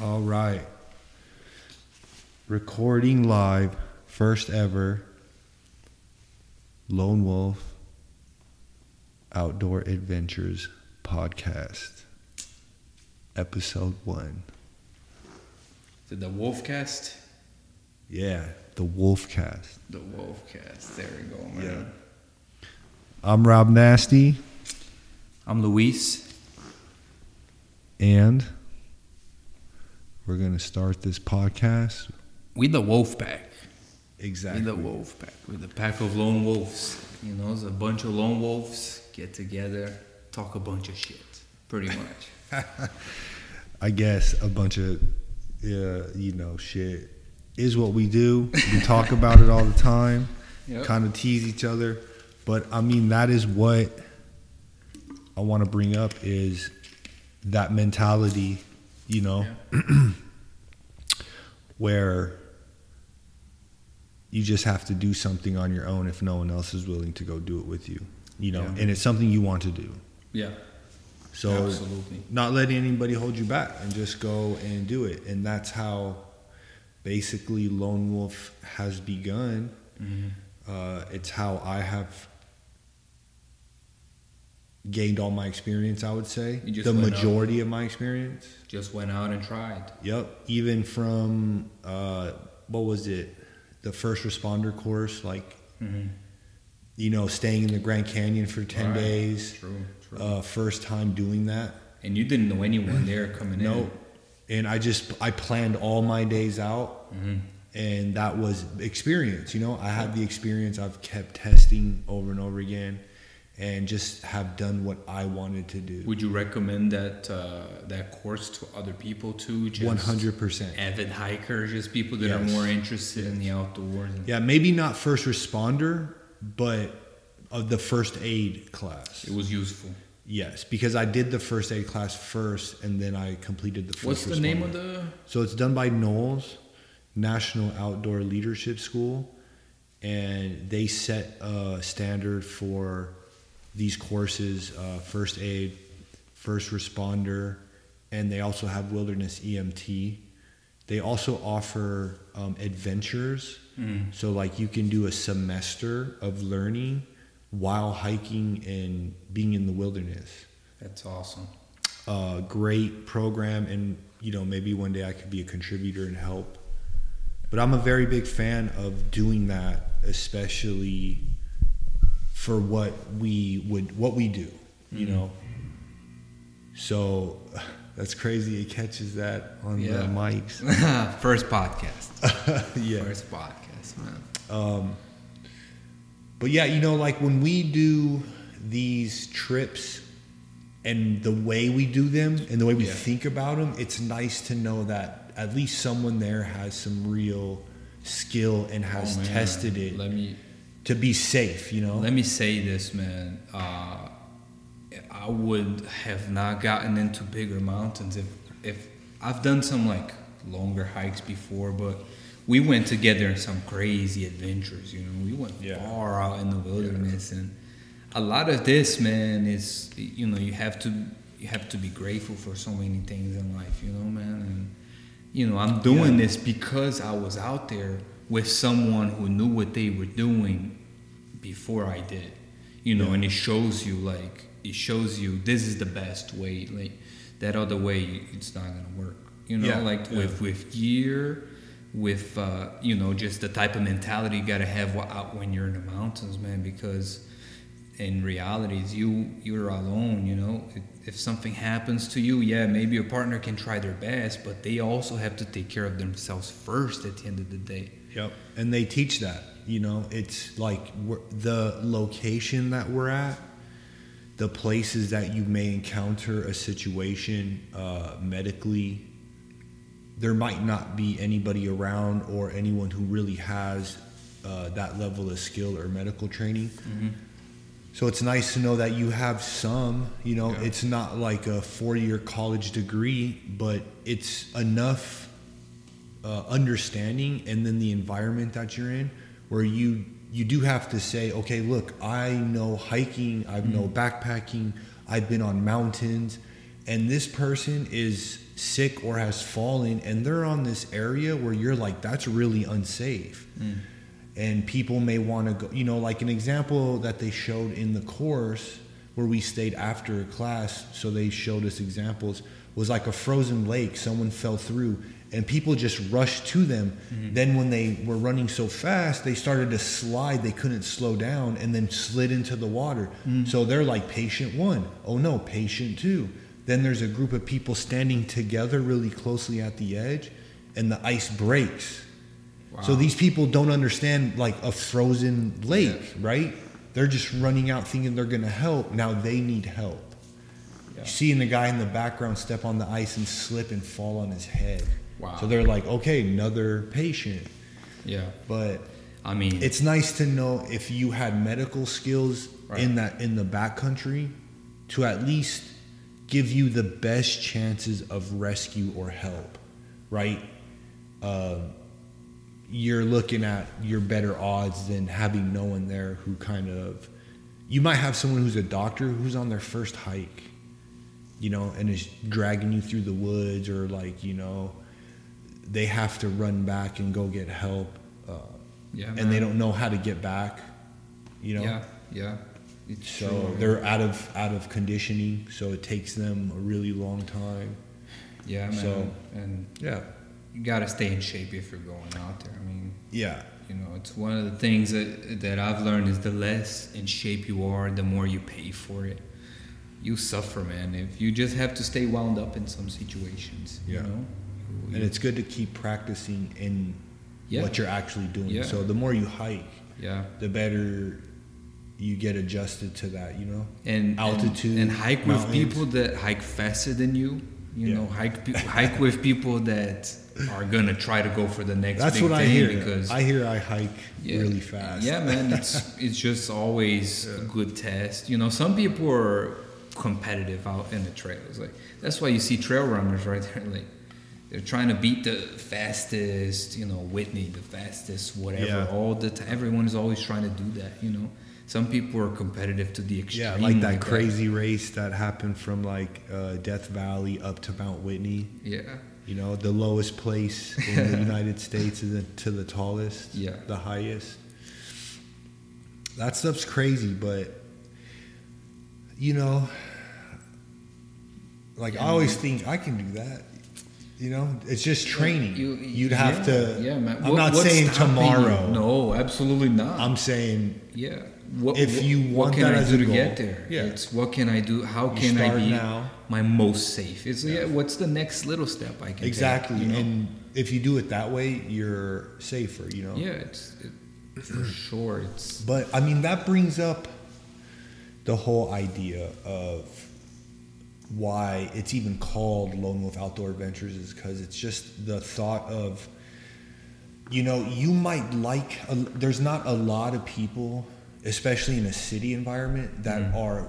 All right. Recording live, first ever Lone Wolf Outdoor Adventures podcast, episode one. It the Wolfcast? Yeah, the Wolfcast. The Wolfcast. There we go, man. Yeah. I'm Rob Nasty, I'm Luis. and we're going to start this podcast. We the Wolf Pack. Exactly. We the Wolf Pack. We're the pack of lone wolves. You know, it's a bunch of lone wolves get together, talk a bunch of shit. Pretty much. I guess a bunch of, uh, you know, shit is what we do. We talk about it all the time, Yep. kind of tease each other. But I mean, that is what I want to bring up is that mentality, you know, where you just have to do something on your own if no one else is willing to go do it with you, you know, Yeah. and it's something you want to do. Yeah. So Absolutely. not letting anybody hold you back and just go and do it. And that's how basically Lone Wolf has begun. Mhm. Uh, it's how I have gained all my experience, I would say. The went out. majority of my experience. Just went out and tried. Yep. Even from, uh, what was it? The first responder course, like, Mm-hmm. you know, staying in the Grand Canyon for 10 Right. days. True. True. Uh, first time doing that. and you didn't know anyone there coming in. No. And I just I planned all my days out. Mm-hmm. and that was experience, you know. I had the experience. I've kept testing over and over again and just have done what I wanted to do. Would you recommend that uh, that course to other people too? 100%. Avid hikers, just people that are more interested in the outdoors. Yeah, maybe not first responder, but of the first aid class. It was useful. Yes, because I did the first aid class first and then I completed the first What's the name of the? So it's done by NOLS National Outdoor Leadership School, and they set a standard for these courses: uh, first aid, first responder, and they also have wilderness EMT. They also offer um, adventures, Mm. so like you can do a semester of learning while hiking and being in the wilderness That's awesome. uh, great program, and you know maybe one day I could be a contributor and help. But I'm a very big fan of doing that, especially for what we would what we do, you Mhm. know. So that's crazy. It catches that on Yeah. the mics. First podcast. yeah. First podcast, man. Um, but yeah, you know, like when we do these trips and the way we do them and the way we Yeah. think about them, it's nice to know that at least someone there has some real skill and has Oh, tested it Let me to be safe, you know? let me say this, man. Uh, I would have not gotten into bigger mountains if if I've done some like longer hikes before, but we went together in some crazy adventures. You know, we went Yeah. far out in the wilderness, and a lot of this, man, is you know you have to you have to be grateful for so many things in life. You know, man, and you know I'm doing Yeah. this because I was out there with someone who knew what they were doing before I did. You know, Yeah. and it shows you like it shows you this is the best way. Like that other way, it's not gonna work. You know, Yeah, like yeah. with with gear, with uh, you know just the type of mentality you gotta have out when you're in the mountains, man. Because in reality, is you you're alone. You know, if, if something happens to you, yeah, maybe your partner can try their best, but they also have to take care of themselves first at the end of the day. Yep. And they teach that, you know, it's like the location that we're at, the places that you may encounter a situation uh, medically, there might not be anybody around or anyone who really has uh, that level of skill or medical training. So it's nice to know that you have some, you know, Yeah. it's not like a four year college degree, but it's enough uh, understanding and then the environment that you're in where you you do have to say okay look i know hiking i know backpacking i've been on mountains and this person is sick or has fallen and they're on this area where you're like that's really unsafe Mm. and people may want to go you know like an example that they showed in the course where we stayed after a class so they showed us examples was like a frozen lake someone fell through and people just rushed to them mm-hmm. then when they were running so fast they started to slide they couldn't slow down and then slid into the water mm. so they're like patient one oh no patient two then there's a group of people standing together really closely at the edge and the ice breaks so these people don't understand like a frozen lake, right? They're just running out thinking they're going to help. Now they need help. Yeah. Seeing the guy in the background step on the ice and slip and fall on his head. Wow. So they're like, okay, another patient. Yeah. But I mean, it's nice to know if you had medical skills Right. in that in the backcountry to at least give you the best chances of rescue or help, right? Um, you're looking at your better odds than having no one there who kind of you might have someone who's a doctor who's on their first hike you know and is dragging you through the woods or like you know they have to run back and go get help uh, yeah, and they don't know how to get back you know Yeah, yeah. It's so true. they're out of out of conditioning so it takes them a really long time yeah, man. so- and yeah you gotta stay in shape if you're going out there. I mean, yeah you know, it's one of the things that that I've learned is the less in shape you are, the more you pay for it. You suffer, man. If you just have to stay wound up in some situations, Yeah. you know. And it's good to keep practicing in Yeah. what you're actually doing Yeah. so the more you hike yeah. the better you get adjusted to that you know and Altitude, and, and hike with people that hike faster than you. You Yeah. know, hike pe- hike with people that are gonna try to go for the next. that's big what i thing hear because i hear i hike Yeah. really fast Yeah, man, it's it's just always a good test. You know, some people are competitive out in the trails. Like that's why you see trail runners right there. Like they're trying to beat the fastest. You know, Whitney, the fastest, whatever. Yeah. All the time, everyone is always trying to do that. You know, some people are competitive to the extreme. yeah like that crazy race that happened from like uh, death valley up to mount whitney Yeah, you know the lowest place in the united states is to the tallest Yeah. the highest that stuff's crazy but you know like Yeah, i always man. think i can do that you know it's just training You, you'd have yeah, to Yeah, man. i'm not saying stopping you? tomorrow No, absolutely not. i'm saying Yeah. What, If what- you what can that I as do a to goal, get there? yeah. It's what can I do? How You can I be now. my most safe? It's yeah. Yeah. What's the next little step I can take, exactly you know? and if you do it that way you're safer you know yeah, it's it, for sure. It's But I mean, that brings up the whole idea of why it's even called Lone Wolf Outdoor Adventures is because it's just the thought of, you know, you might like, a, there's not a lot of people, especially in a city environment, that Mhm. are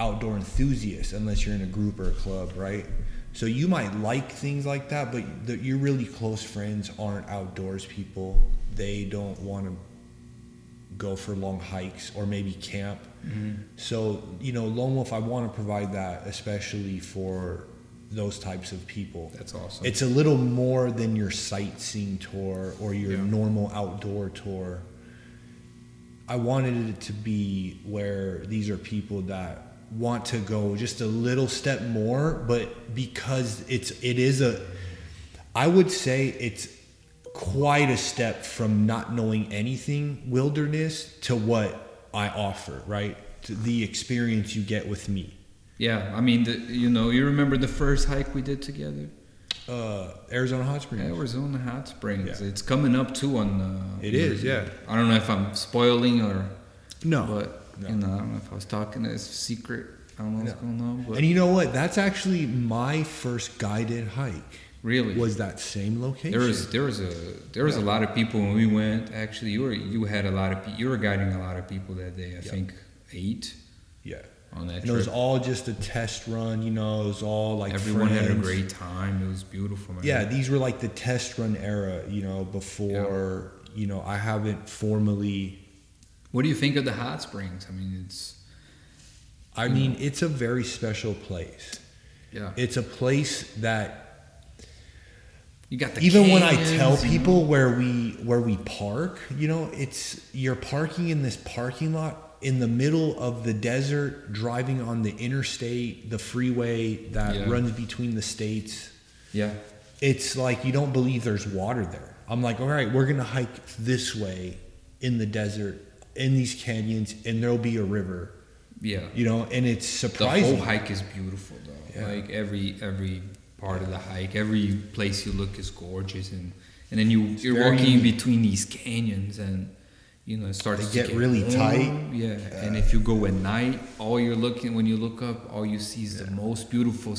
outdoor enthusiasts unless you're in a group or a club, right? So you might like things like that, but the, your really close friends aren't outdoors people. They don't want to go for long hikes or maybe camp. Mm-hmm. So, you know, Lone Wolf, I want to provide that, especially for those types of people. that's awesome. It's a little more than your sightseeing tour or your Yeah. normal outdoor tour. I wanted it to be where these are people that want to go just a little step more, but because it's it is a I would say it's quite a step from not knowing anything wilderness to what I offer, right? To the experience you get with me. yeah. I mean, the, you know, you remember the first hike we did together? Uh, Arizona Hot Springs. Arizona Hot Springs. Yeah. It's coming up too on. Uh, It is, yeah. I don't know if I'm spoiling or, No. but no. you know, I don't know if I was talking as secret. I don't know what's No. going on, but And you know what? That's actually my first guided hike. Really, Was that same location? There was there was a there was a lot of people when we went. Actually, you were you had a lot of you were guiding a lot of people that day. I Yeah. think eight yeah. on that And it was all just a test run, you know. It was all like Everyone had a great time. It was beautiful, man. Yeah, these were like the test run era, you know. Before you know, I haven't formally. What do you think of the hot springs? I mean, it's I mean, it's a very special place. Yeah. It's a place that You got the even when I tell people where we where we park, you know, it's you're parking in this parking lot in the middle of the desert, driving on the interstate, the freeway that Yeah. runs between the states. Yeah. It's like you don't believe there's water there. I'm like, all right, we're gonna hike this way in the desert, in these canyons, and there'll be a river. Yeah. You know, and it's surprising. The whole hike is beautiful though. Yeah. Like every every part of the hike, every place you look is gorgeous and and then you you're very walking between these canyons and you know it starts to get really tight. Yeah. and uh, if you go at night, all you're looking when you look up, all you see is the most beautiful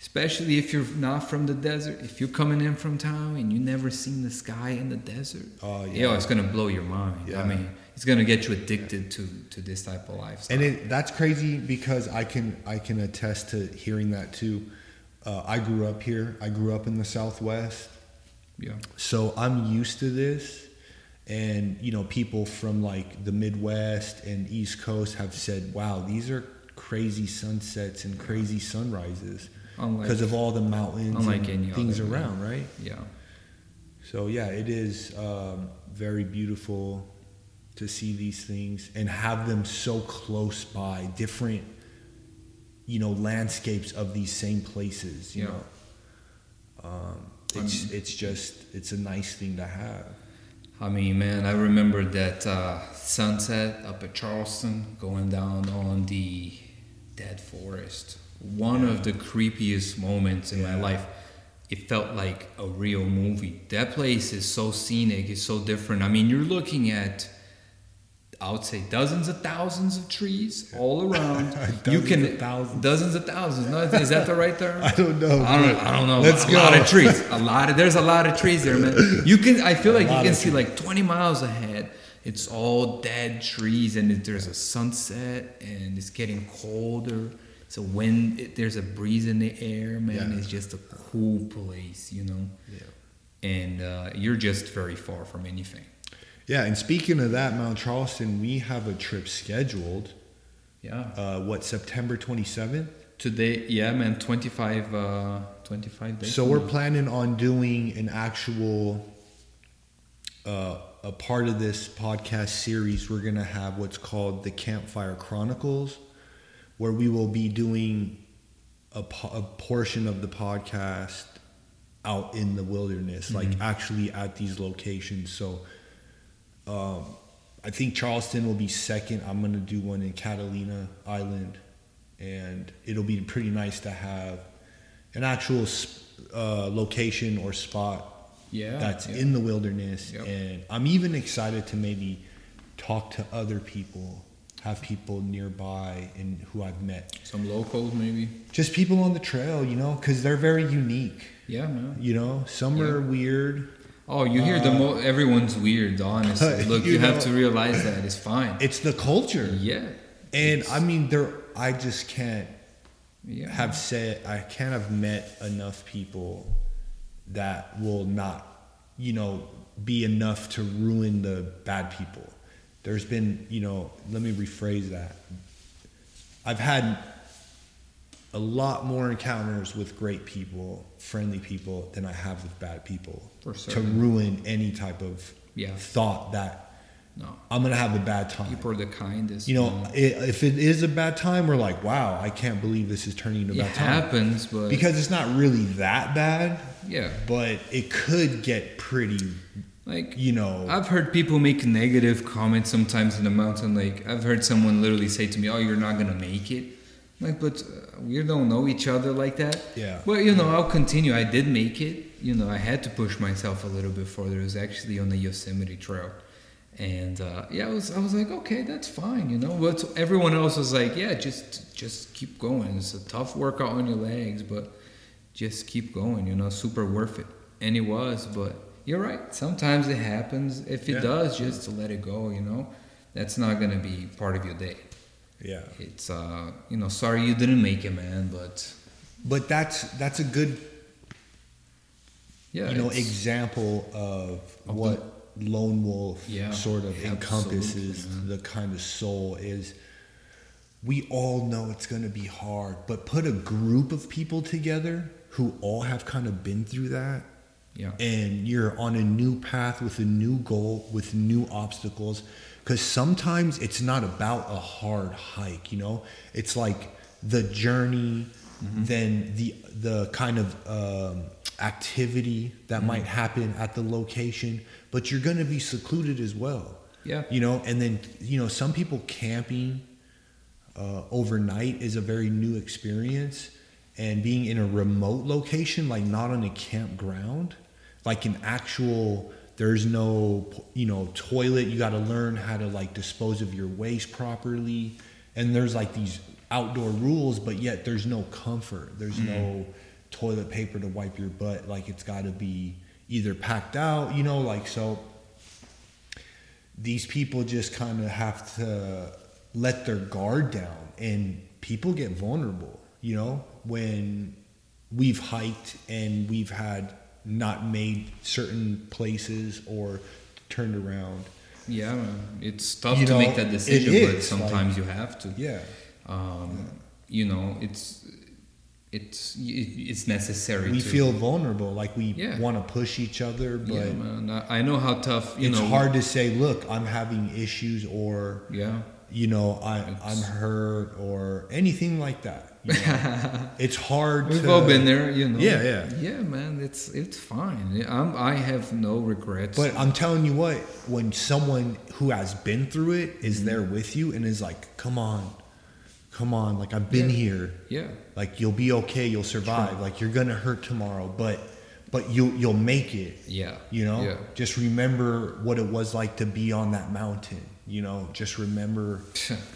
especially if you're not from the desert. If you're coming in from town and you never seen the sky in the desert, Oh, yeah. yeah, it's gonna blow your mind. Yeah. I mean, it's gonna get you addicted to to this type of lifestyle. and it, that's crazy because I can I can attest to hearing that too. Uh, I grew up here. I grew up in the Southwest, yeah. so I'm used to this. And you know, people from like the Midwest and East Coast have said, "Wow, these are crazy sunsets and crazy sunrises because of all the mountains and things other, around, right?" Yeah. So yeah, it is um, very beautiful to see these things and have them so close by, different, you know, landscapes of these same places. You Yeah. know, um, it's I'm- it's just it's a nice thing to have. I mean, man, I remember that uh, sunset up at Charleston going down on the dead forest. One of the creepiest moments in my life. It felt like a real movie. That place is so scenic, it's so different. I mean, you're looking at, I would say, dozens of thousands of trees all around. you can of thousands. dozens of thousands. No, is that the right term? I don't know. I don't, I don't know. Let's a go. lot of trees. A lot of there's a lot of trees there, man. You can. I feel A like you can see like 20 miles ahead. It's all dead trees, and there's a sunset, and it's getting colder. So when it, there's a breeze in the air, man, Yeah. it's just a cool place, you know. Yeah. And uh, you're just very far from anything. Yeah, and speaking of that, Mount Charleston, we have a trip scheduled. Yeah. Uh, what September twenty seventh? Today, yeah, man, 25, uh, 25 days. So we're now. planning on doing an actual uh, a part of this podcast series. We're gonna have what's called the Campfire Chronicles, where we will be doing a, po- a portion of the podcast out in the wilderness, like Mhm. actually at these locations. So. Um, I think Charleston will be second. I'm gonna do one in Catalina Island, and it'll be pretty nice to have an actual uh, location or spot yeah, that's yeah. in the wilderness. Yep. And I'm even excited to maybe talk to other people, have people nearby and who I've met, some locals maybe. just people on the trail, you know, because they're very unique. Yeah, man. You know, some Yeah. are weird. Oh, you hear the Uh, mo- everyone's weird. Honestly, look, you you, have know- to realize that it's fine. It's the culture, yeah, and I mean, there. I just can't yeah. have said I can't have met enough people that will not, you know, be enough to ruin the bad people. There's been, you know, let me rephrase that. I've had a lot more encounters with great people, friendly people, than I have with bad people For to ruin any type of Yeah. thought that No, I'm gonna have a bad time. people are the kindest. You know, man. if it is a bad time, we're like, wow, I can't believe this is turning into a it bad time happens, but because it's not really that bad, yeah, but it could get pretty, like you know. I've heard people make negative comments sometimes in the mountain. Like I've heard someone literally say to me, "Oh, you're not gonna make it." Like, but uh, we don't know each other like that. Yeah. But you know, I'll continue. I did make it. You know, I had to push myself a little bit further. It was actually on the Yosemite Trail, and uh, yeah, I was I was like, okay, that's fine. You know, but everyone else was like, yeah, just just keep going. It's a tough workout on your legs, but just keep going. You know, super worth it. And it was, but you're right. Sometimes it happens. If it Yeah. does, just to let it go. You know, that's not gonna be part of your day. Yeah, It's uh, you know, sorry you didn't make it, man, but but that's that's a good, yeah, you know, example of, Of what lone wolf Yeah, sort of encompasses the kind of soul is. we all know it's going to be hard, but put a group of people together who all have kind of been through that Yeah. and you're on a new path with a new goal with new obstacles because sometimes it's not about a hard hike you know? It's like the journey then the the kind of um, activity that might happen at the location but you're going to be secluded as well. Yeah. you know and then you know some people camping uh, overnight is a very new experience and being in a remote location like not on a campground like an actual there's no you know toilet. You got to learn how to like dispose of your waste properly. And there's like these outdoor rules but yet there's no comfort. There's mm-hmm. no toilet paper to wipe your butt. Like it's got to be either packed out you know like so these people just kind of have to let their guard down. And people get vulnerable you know when we've hiked and we've had not made certain places or turned around Yeah. It's tough You to know, make that decision, but sometimes like- you have to. yeah Um, You know, it's it's it's necessary. we to, feel vulnerable like we Yeah. want to push each other but Yeah, man. I know how tough. You it's know, hard to say look i'm having issues or Yeah. you know I, It's- i'm hurt or anything like that you know? it's hard to We've to, all been there, you know. Yeah, yeah. Yeah, man. It's it's fine. I'm, I have no regrets. But I'm telling you what, when someone who has been through it is Mm-hmm. there with you and is like, "Come on, come on, like I've been Yeah. here, yeah, like you'll be okay, you'll survive, like you're gonna hurt tomorrow, but but you'll you'll make it." yeah. You know, Yeah. just remember what it was like to be on that mountain. You know, just remember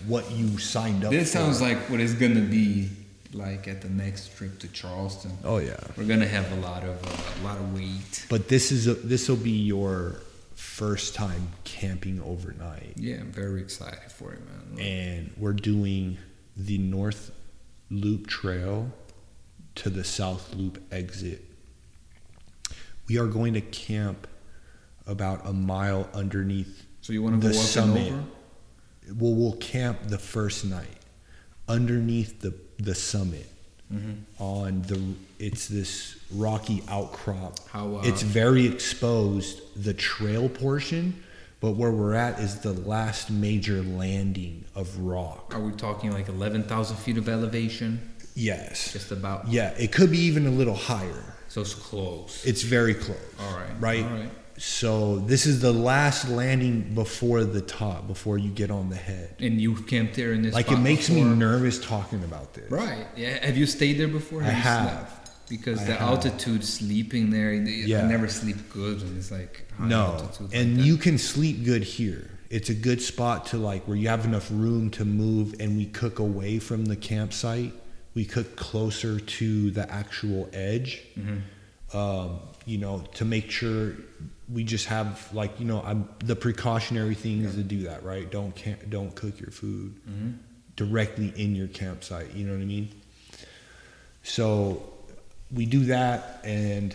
what you signed up. For. This for. sounds like what it's gonna be like at the next trip to Charleston. Oh yeah. We're gonna have a lot of uh, a lot of weight. But this is this will be your first time camping overnight. Yeah, I'm very excited for it, man. and we're doing the North Loop Trail to the South Loop exit. We are going to camp about a mile underneath. So you want to the go up summit. and over? Well, we'll camp the first night underneath the the summit Mm-hmm. on the. It's this rocky outcrop. How? Uh, It's very exposed. The trail portion. But where we're at is the last major landing of rock. are we talking like eleven thousand feet of elevation? Yes. Just about. Yeah, it could be even a little higher. So it's close. It's very close. All right. Right? All right. So this is the last landing before the top, before you get on the head. And you camped there in this. Like it makes me nervous talking about this. Right. Yeah. Have you stayed there before? I have. slept? Because I the have. altitude, sleeping there, I Yeah. never sleep good, and it's like high No, altitude like and that. you can sleep good here. It's a good spot to like where you have enough room to move, and we cook away from the campsite. We cook closer to the actual edge. Mhm. um, you know, to make sure we just have like you know, I'm the precautionary thing is to do that, right? Don't can don't cook your food Mhm. directly in your campsite. You know what I mean? So we do that, and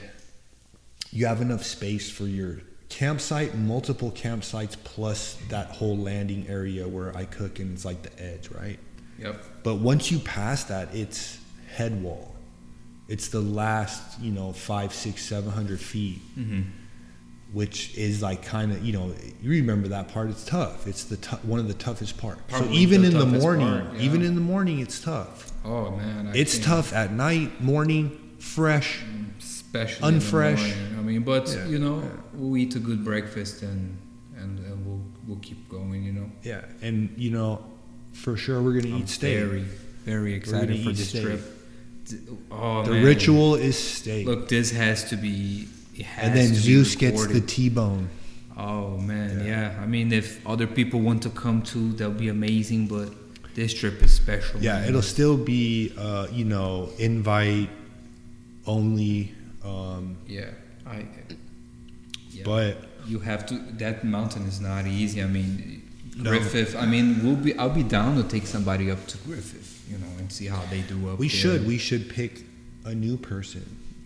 you have enough space for your campsite, multiple campsites, plus that whole landing area where I cook, and it's like the edge, right? Yep. But once you pass that, it's head wall. It's the last, you know, five, six, seven hundred feet, hmm which is like kind of, you know, you remember that part. It's tough. It's the tou- one of the toughest parts. So even the in the morning, part, yeah. even in the morning, it's tough. Oh man. I it's think- tough at night, morning, fresh. especially Unfresh. I mean, but Yeah, you know, yeah. we'll eat a good breakfast and and, and we'll we'll keep going. You know, Yeah, and you know, for sure we're gonna I'm eat steak. very very excited for this steak. trip. Oh the man. ritual is steak, Look, this has to be. Has and then Zeus gets the. T-bone. Oh man, Yeah. yeah. I mean, if other people want to come too, that'll be amazing. But this trip is special. Yeah, man. it'll still be, uh, you know, invite only. Um, Yeah, I. Yeah. But you have to. That mountain is not easy. I mean, No. Griffith. I mean, we'll be. I'll be down to take somebody up to Griffith, and see how they do up we there. should we should pick a new person.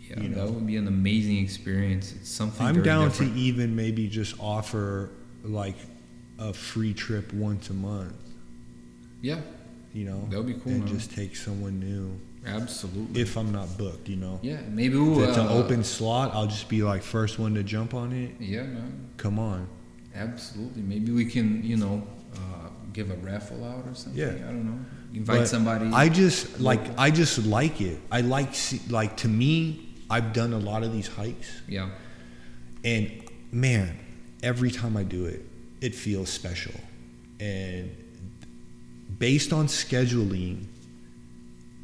Yeah, you that would be an amazing experience. It's something. I'm down different. to even maybe just offer like a free trip once a month. Yeah, you know. That would be cool, And man. just take someone new Absolutely. if I'm not booked, you know. yeah, maybe we'll. it's an uh, open slot, I'll just be like first one to jump on it. Yeah, man. Come on. Absolutely. Maybe we can, you know, give a raffle out or something. Yeah. I don't know. Invite But somebody. I just like I just like it. I like see, like to me, I've done a lot of these hikes, yeah. and man, every time I do it, it feels special. And based on scheduling,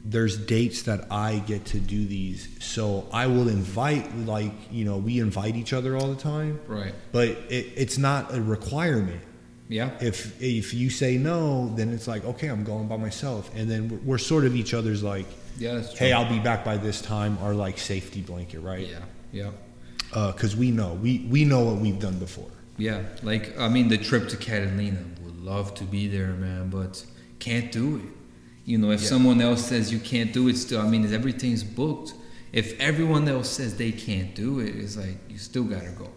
there's dates that I get to do these. So I will invite, like you know, we invite each other all the time, Right. but it, it's not a requirement. Yeah. if if you say no, then it's like okay, I'm going by myself, and then we're, we're sort of each other's like, Yeah, that's true. hey, I'll be back by this time, our like safety blanket, right? Yeah. Yeah. Uh, because we know we we know what we've done before. Yeah. Like, I mean, the trip to Catalina, would love to be there, man, but can't do it. You know, if Yeah. someone else says you can't do it still, I mean, everything's booked. If everyone else says they can't do it, it's like you still gotta go.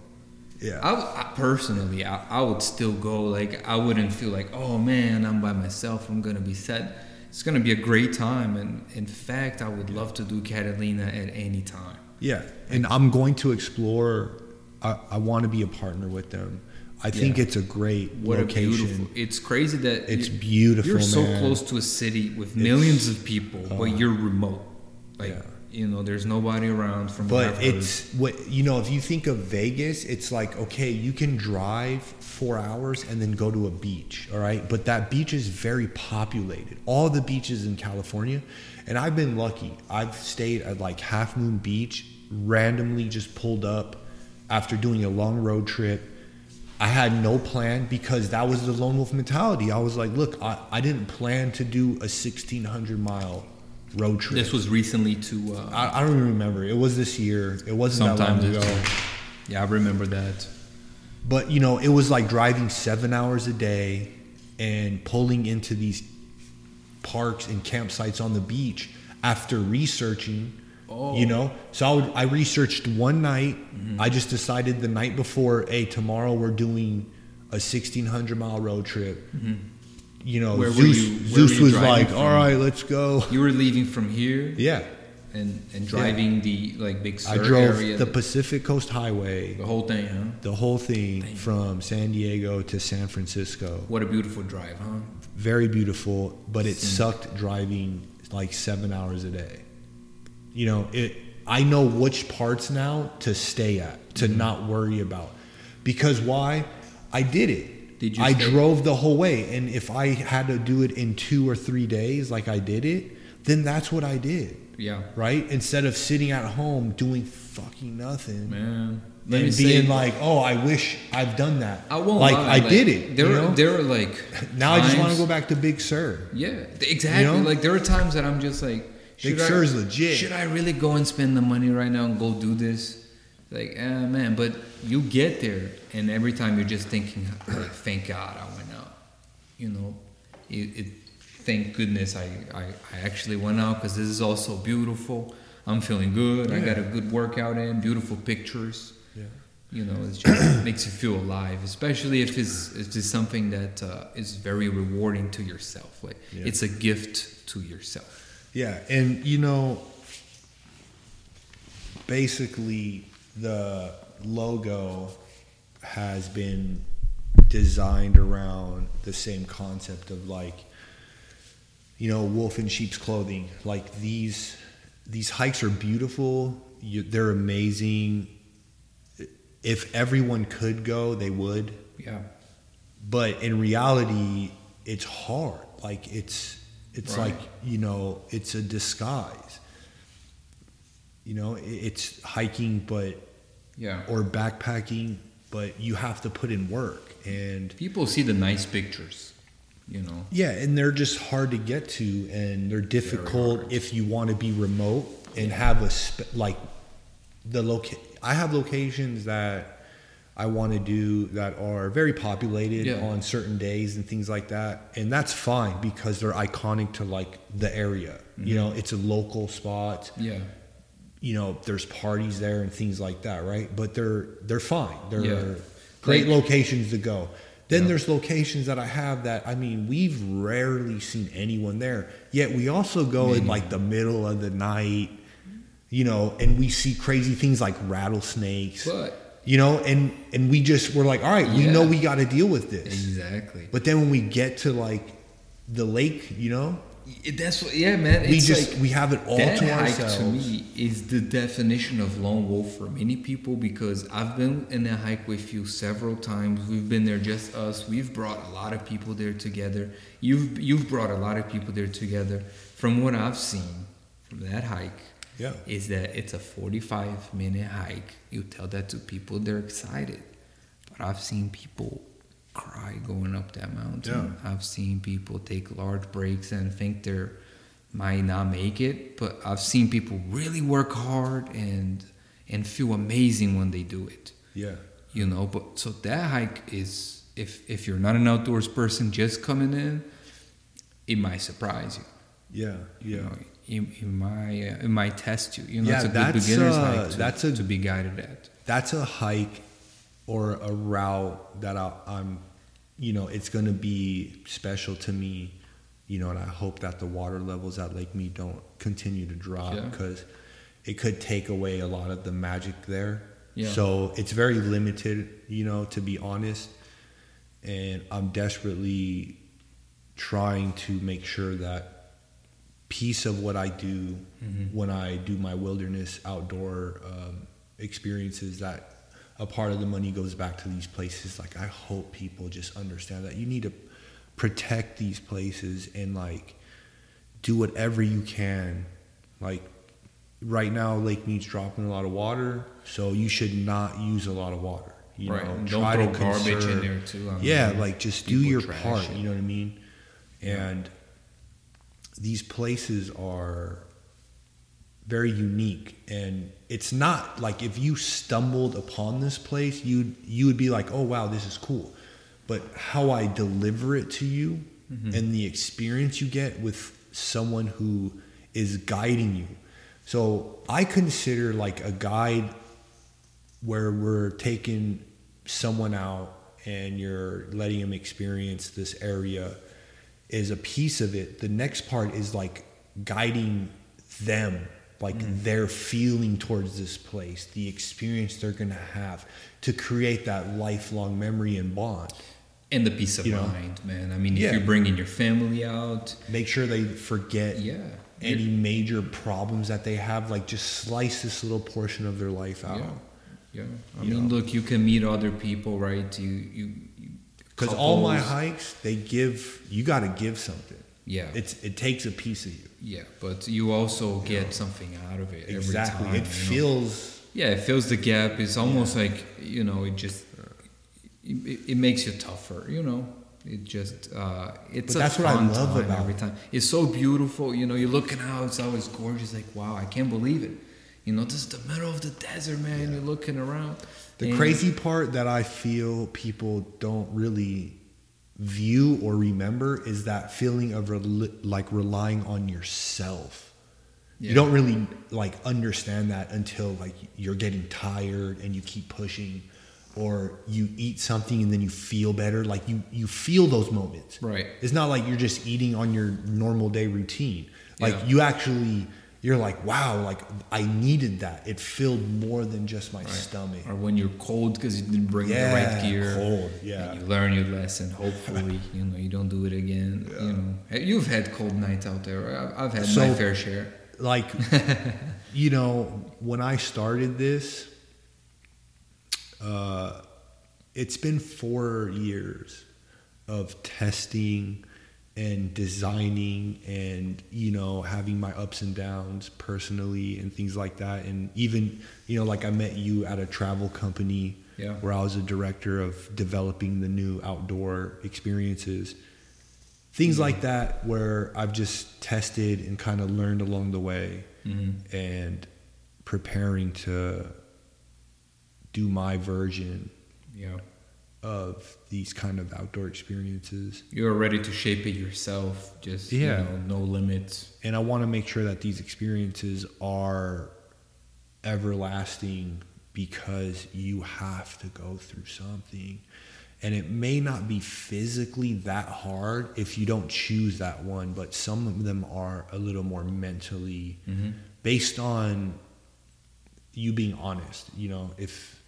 Yeah, I, I personally, I, I would still go. Like I wouldn't feel like, oh man, I'm by myself. I'm gonna be sad. It's gonna be a great time, and in fact, I would love to do Catalina at any time. yeah, and I'm going to explore. I, I want to be a partner with them. I think Yeah. it's a great What a location. beautiful! It's crazy that It's you- beautiful, You're so man. close to a city with millions of people, uh, but you're remote. Like yeah. You know, there's nobody around. From But it's what you know. If you think of Vegas, it's like okay, you can drive four hours and then go to a beach, all right. But that beach is very populated. All the beaches in California, and I've been lucky. I've stayed at like Half Moon Beach, randomly just pulled up after doing a long road trip. I had no plan because that was the lone wolf mentality. I was like, look, I, I didn't plan to do a 1600 mile road trip. this was recently to uh, I, I don't even remember. It was this year. It wasn't sometime that long ago. year. Yeah, I remember that. But you know, it was like driving seven hours a day and pulling into these parks and campsites on the beach after researching. Oh. You know, so I, would, I researched one night. Mm-hmm. I just decided the night before, hey, tomorrow we're doing a 1600 mile road trip. You know. Where Zeus, you- where Zeus was like, from? all right, let's go. You were leaving from here Yeah. and and driving the like big area. I drove area. the Pacific Coast Highway. the whole thing, huh? the whole thing Damn. from San Diego to San Francisco. What a beautiful drive, huh? Very beautiful, but it sucked driving like seven hours a day. You know, it. I know which parts now to stay at, to Mm-hmm. not worry about, because why? I did it. Did you I stay? drove the whole way, and if I had to do it in two or three days, like I did it, then that's what I did, Yeah, right? Instead of sitting at home doing fucking nothing man. Let and say, being like, "Oh, I wish I've done that." I won't like lie, I did it. There, you are know? there are like now I just want to go back to Big Sur. Yeah, exactly. You know? Like there are times that I'm just like, Big I- Sur is legit. Should I really go and spend the money right now and go do this? Like, ah, man. But you get there, and every time you're just thinking, like, thank God I went out. You know, it. it thank goodness I, I, I actually went out because this is all so beautiful. I'm feeling good. I got a good workout in, beautiful pictures. Yeah. You know, it just makes you feel alive, especially if it's if it's something that uh, is very rewarding to yourself. Like Yeah. it's a gift to yourself. Yeah, and you know, basically the logo has been designed around the same concept of like, you know, wolf in sheep's clothing. Like these, these hikes are beautiful. You, they're amazing. If everyone could go, they would. Yeah. But in reality, it's hard. Like it's it's Right. like you know it's a disguise. You know, it's hiking, but Yeah. or backpacking, but you have to put in work and People see the nice pictures, you know. yeah, and they're just hard to get to, and they're difficult if you want to be remote and have a sp- like the loca- I have locations that I want to do that are very populated Yeah. on certain days and things like that, and that's fine because they're iconic to like the area. Mm-hmm. You know, it's a local spot. Yeah. You know, there's parties there and things like that, right? But they're they're fine. They're Yeah. great locations to go. Then Yeah. there's locations that I have that I mean we've rarely seen anyone there. Yet we also go in like the middle of the night, you know, and we see crazy things like rattlesnakes. But you know, and and we just we're like, all right, we Yeah. know we got to deal with this. exactly. But then when we get to like the lake, you know, That's what, yeah, man. we it's just like, we have it all that to hike ourselves. to me is the definition of lone wolf for many people because I've been in that hike with you several times. We've been there just us. We've brought a lot of people there together. You've you've brought a lot of people there together. From what I've seen from that hike, Yeah. is that it's a 45 minute hike. You tell that to people, they're excited. But I've seen people cry going up that mountain. I've seen people take large breaks and think they're might not make it, but I've seen people really work hard and and feel amazing when they do it. Yeah. You know, but so that hike is if if you're not an outdoors person just coming in, it might surprise you. Yeah. You Yeah. know, it, it might uh, it might test you. You know, Yeah, it's a good that's, beginner's uh, hike to, that's a- to be guided at. That's a hike or a route that I, I'm, you know, it's going to be special to me, you know, and I hope that the water levels at Lake Mead don't continue to drop Yeah. because it could take away a lot of the magic there. Yeah. So it's very limited, you know, to be honest. And I'm desperately trying to make sure that piece of what I do Mhm. when I do my wilderness outdoor um, experiences that a part of the money goes back to these places. Like I hope people just understand that you need to protect these places and like do whatever you can. Like right now, Lake Mead's dropping a lot of water, so you should not use a lot of water. You right. know, and try don't to throw garbage in there too. I mean, yeah, like just do your part. it. You know what I mean? And these places are very unique, and it's not like if you stumbled upon this place, you you would be like, oh wow, this is cool. But how I deliver it to you Mhm. and the experience you get with someone who is guiding you. So I consider like a guide where we're taking someone out and you're letting them experience this area is a piece of it. The next part is like guiding them, like mm. their feeling towards this place, the experience they're going to have to create that lifelong memory and bond. and the peace of you know. mind, man. I mean, Yeah. if you're bringing your family out, Make sure they forget yeah, any major problems that they have, like just slice this little portion of their life out. Yeah, yeah. I You mean, know. look, you can meet other people, right? You, you, you Because all my hikes, they give you got to give something. yeah, It's it takes a piece of you. Yeah, but you also get something out of it Exactly. every it time. you know? feels Yeah, it fills the gap. It's almost like you know, it just it, it makes you tougher. You know, it just uh, it's But a that's what I love time about every time. It's so beautiful. You know, you're looking out. It's always gorgeous. Like wow, I can't believe it. You know, this is the middle of the desert, man. You're looking around. the crazy part that I feel people don't really view or remember is that feeling of rel- like relying on yourself. Yeah. You don't really like understand that until like you're getting tired and you keep pushing or you eat something and then you feel better like you you feel those moments. Right. It's not like you're just eating on your normal day routine. Like Yeah. you actually you're like wow like I needed that. It filled more than just my Right. stomach. Or when you're cold because you didn't bring Yeah, the right gear. cold, yeah. And you learn your lesson. Hopefully, you know you don't do it again. You know, you've had cold nights out there. I've, I've had my fair share. like you know when i started this uh it's been four years of testing and designing and you know having my ups and downs personally and things like that and even you know like i met you at a travel company Yeah. where i was a director of developing the new outdoor experiences things like that where i've just tested and kind of learned along the way Mm-hmm. and preparing to do my version Yeah. Of these kind of outdoor experiences You're ready to shape it yourself. Just Yeah. you know, no limits. and i want to make sure that these experiences are everlasting because you have to go through something and it may not be physically that hard if you don't choose that one but some of them are a little more mentally Mm-hmm. based on you being honest you know if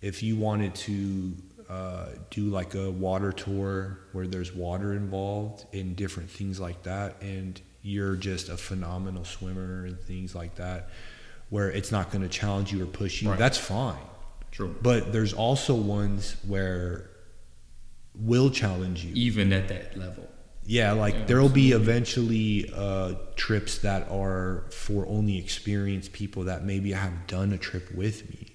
if you wanted to uh, do like a water tour where there's water involved and different things like that and you're just a phenomenal swimmer and things like that where it's not going to challenge you or push you Right. that's fine True. but there's also ones where will challenge you Even at that level. yeah, like Yeah, there'll be eventually uh, trips that are for only experienced people that maybe have done a trip with me.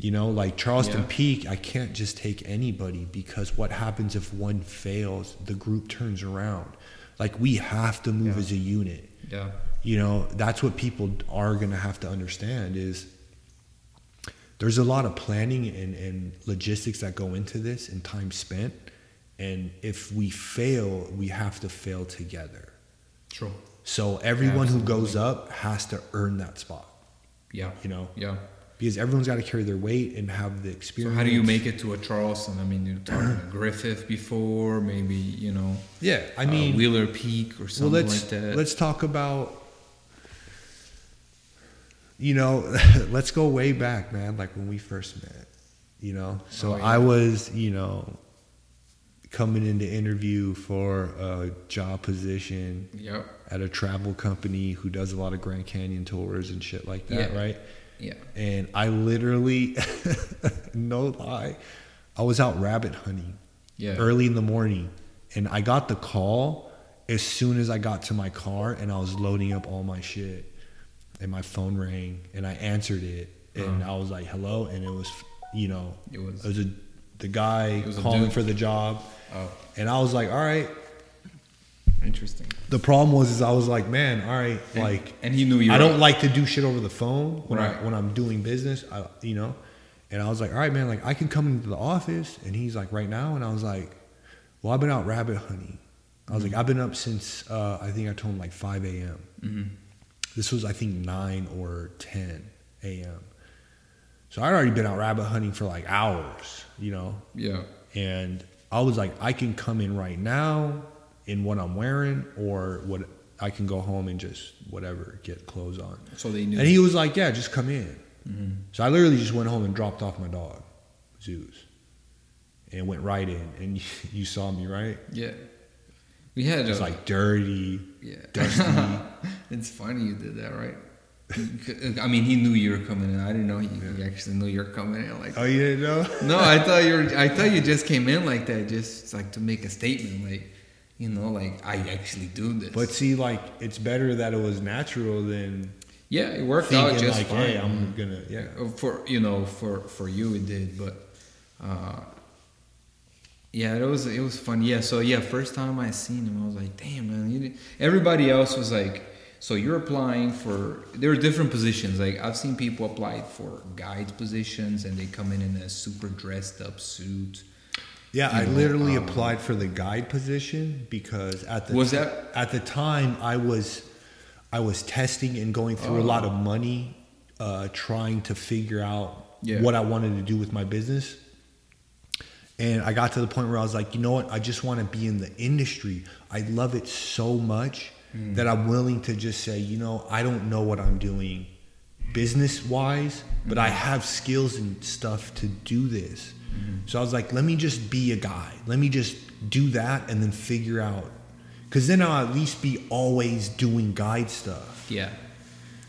You know, like Charleston Yeah. Peak, I can't just take anybody because what happens if one fails? The group turns around. Like we have to move Yeah. as a unit. Yeah. You know, that's what people are going to have to understand is there's a lot of planning and, and logistics that go into this and time spent. And if we fail, we have to fail together. True. So everyone who goes up has to earn that spot, Yeah. you know, Yeah. Because everyone's got to carry their weight and have the experience. So how do you make it to a Charleston? I mean, you're talking a Griffith before, maybe you know, Yeah, I uh, mean, Wheeler Peak or well, something let's like that. let's talk about. You know, let's go way back, man. Like when we first met. You know, so Oh, yeah. I was, you know, coming in to interview for a job position Yep. at a travel company who does a lot of Grand Canyon tours and shit like that, Yeah. right? Yeah. And I literally, no lie, I was out rabbit hunting Yeah. early in the morning, and I got the call as soon as I got to my car and I was loading up all my shit, and my phone rang and I answered it, and Uh-huh. I was like, "Hello," and it was, you know, It was. it was a the guy calling for the job, Oh, and I was like, "All right." Interesting. The problem was is I was like, "Man, all right, And- like." and he knew you. I don't like to do shit over the phone when Right. I when I'm doing business. I, you know, and I was like, all right, man, like I can come into the office, and he's like, right now, and I was like, well, I've been out rabbit hunting. I was like, I've been up since uh, I think I told him like 5 a.m. Mhm. This was I think 9 or 10 a.m. So I'd already been out rabbit hunting for like hours, you know, Yeah. and I was like, I can come in right now in what I'm wearing, or what I can go home and just whatever get clothes on. So they knew. And he was like, "Yeah, just come in." Mhm. So I literally just went home and dropped off my dog, Zeus, and went right in. And you saw me, right? Yeah. We had It was a, like dirty, yeah. dusty. it's funny you did that, right? I mean, he knew you were coming in. I didn't know he, he actually knew you were coming in. Like, oh, you didn't know? no, I thought you were. I thought you just came in like that, just like to make a statement, like, you know, like I actually do this. But see, like, it's better that it was natural than yeah, it worked out just like, fine. "Hey, I'm gonna, yeah." Uh, for you know for for you it did but uh yeah it was it was fun yeah so yeah first time i seen him i was like damn man you everybody else was like so you're applying for there are different positions like i've seen people apply for guide positions and they come in in a super dressed up suit Yeah, I know, literally um, applied for the guide position because at the Was ti- that- at the time I was I was testing and going through a Oh. lot of money, uh, trying to figure out Yeah. what I wanted to do with my business. And I got to the point where I was like, you know what? I just want to be in the industry. I love it so much Hmm. that I'm willing to just say, you know, I don't know what I'm doing business wise, but Hmm. I have skills and stuff to do this. Mm-hmm. So I was like, let me just be a guy. Let me just do that and then figure out. Because then I'll at least be always doing guide stuff. yeah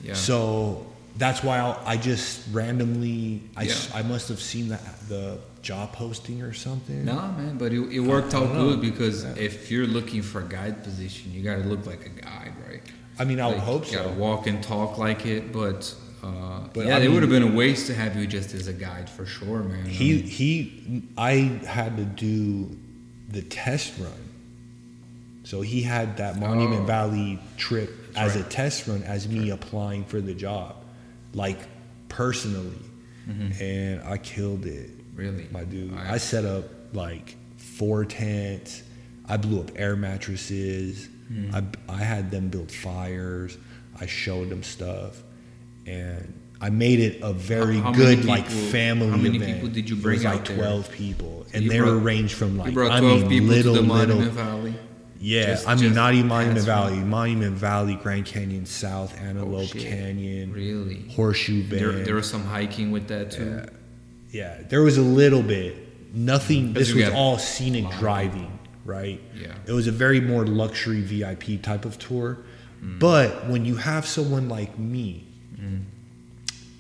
yeah So that's why I'll, I just randomly, I, Yeah. I must have seen the, the job posting or something. Nah, man, but it, it worked out know. good because Yeah. if you're looking for a guide position, you got to look like a guide, right? I mean, I would hope you gotta walk and talk like it, but, uh, But yeah, I it would have been a waste to have you just as a guide for sure, man. I He, mean, he, I had to do the test run. So he had that Monument Oh. Valley trip That's as right. a test run as me applying for the job, like personally. And I killed it. Mm-hmm. really, my dude. I- I set up like four tents. I blew up air mattresses. Hmm. I, I had them build fires. I showed them stuff. And I made it a very How- good like family how many event. people did you It bring was like out there? twelve people, and you they were ranged from like I mean little to the little Monument Valley. yeah, Just- I mean not even Monument Valley, Monument Valley, Grand Canyon, South Oh, Antelope shit. Canyon, Really? Horseshoe Bend. There, there was some hiking with that too. yeah. yeah, there was a little bit. Nothing. This was all scenic driving, right? Yeah. It was a very more luxury VIP type of tour. Mm. But when you have someone like me,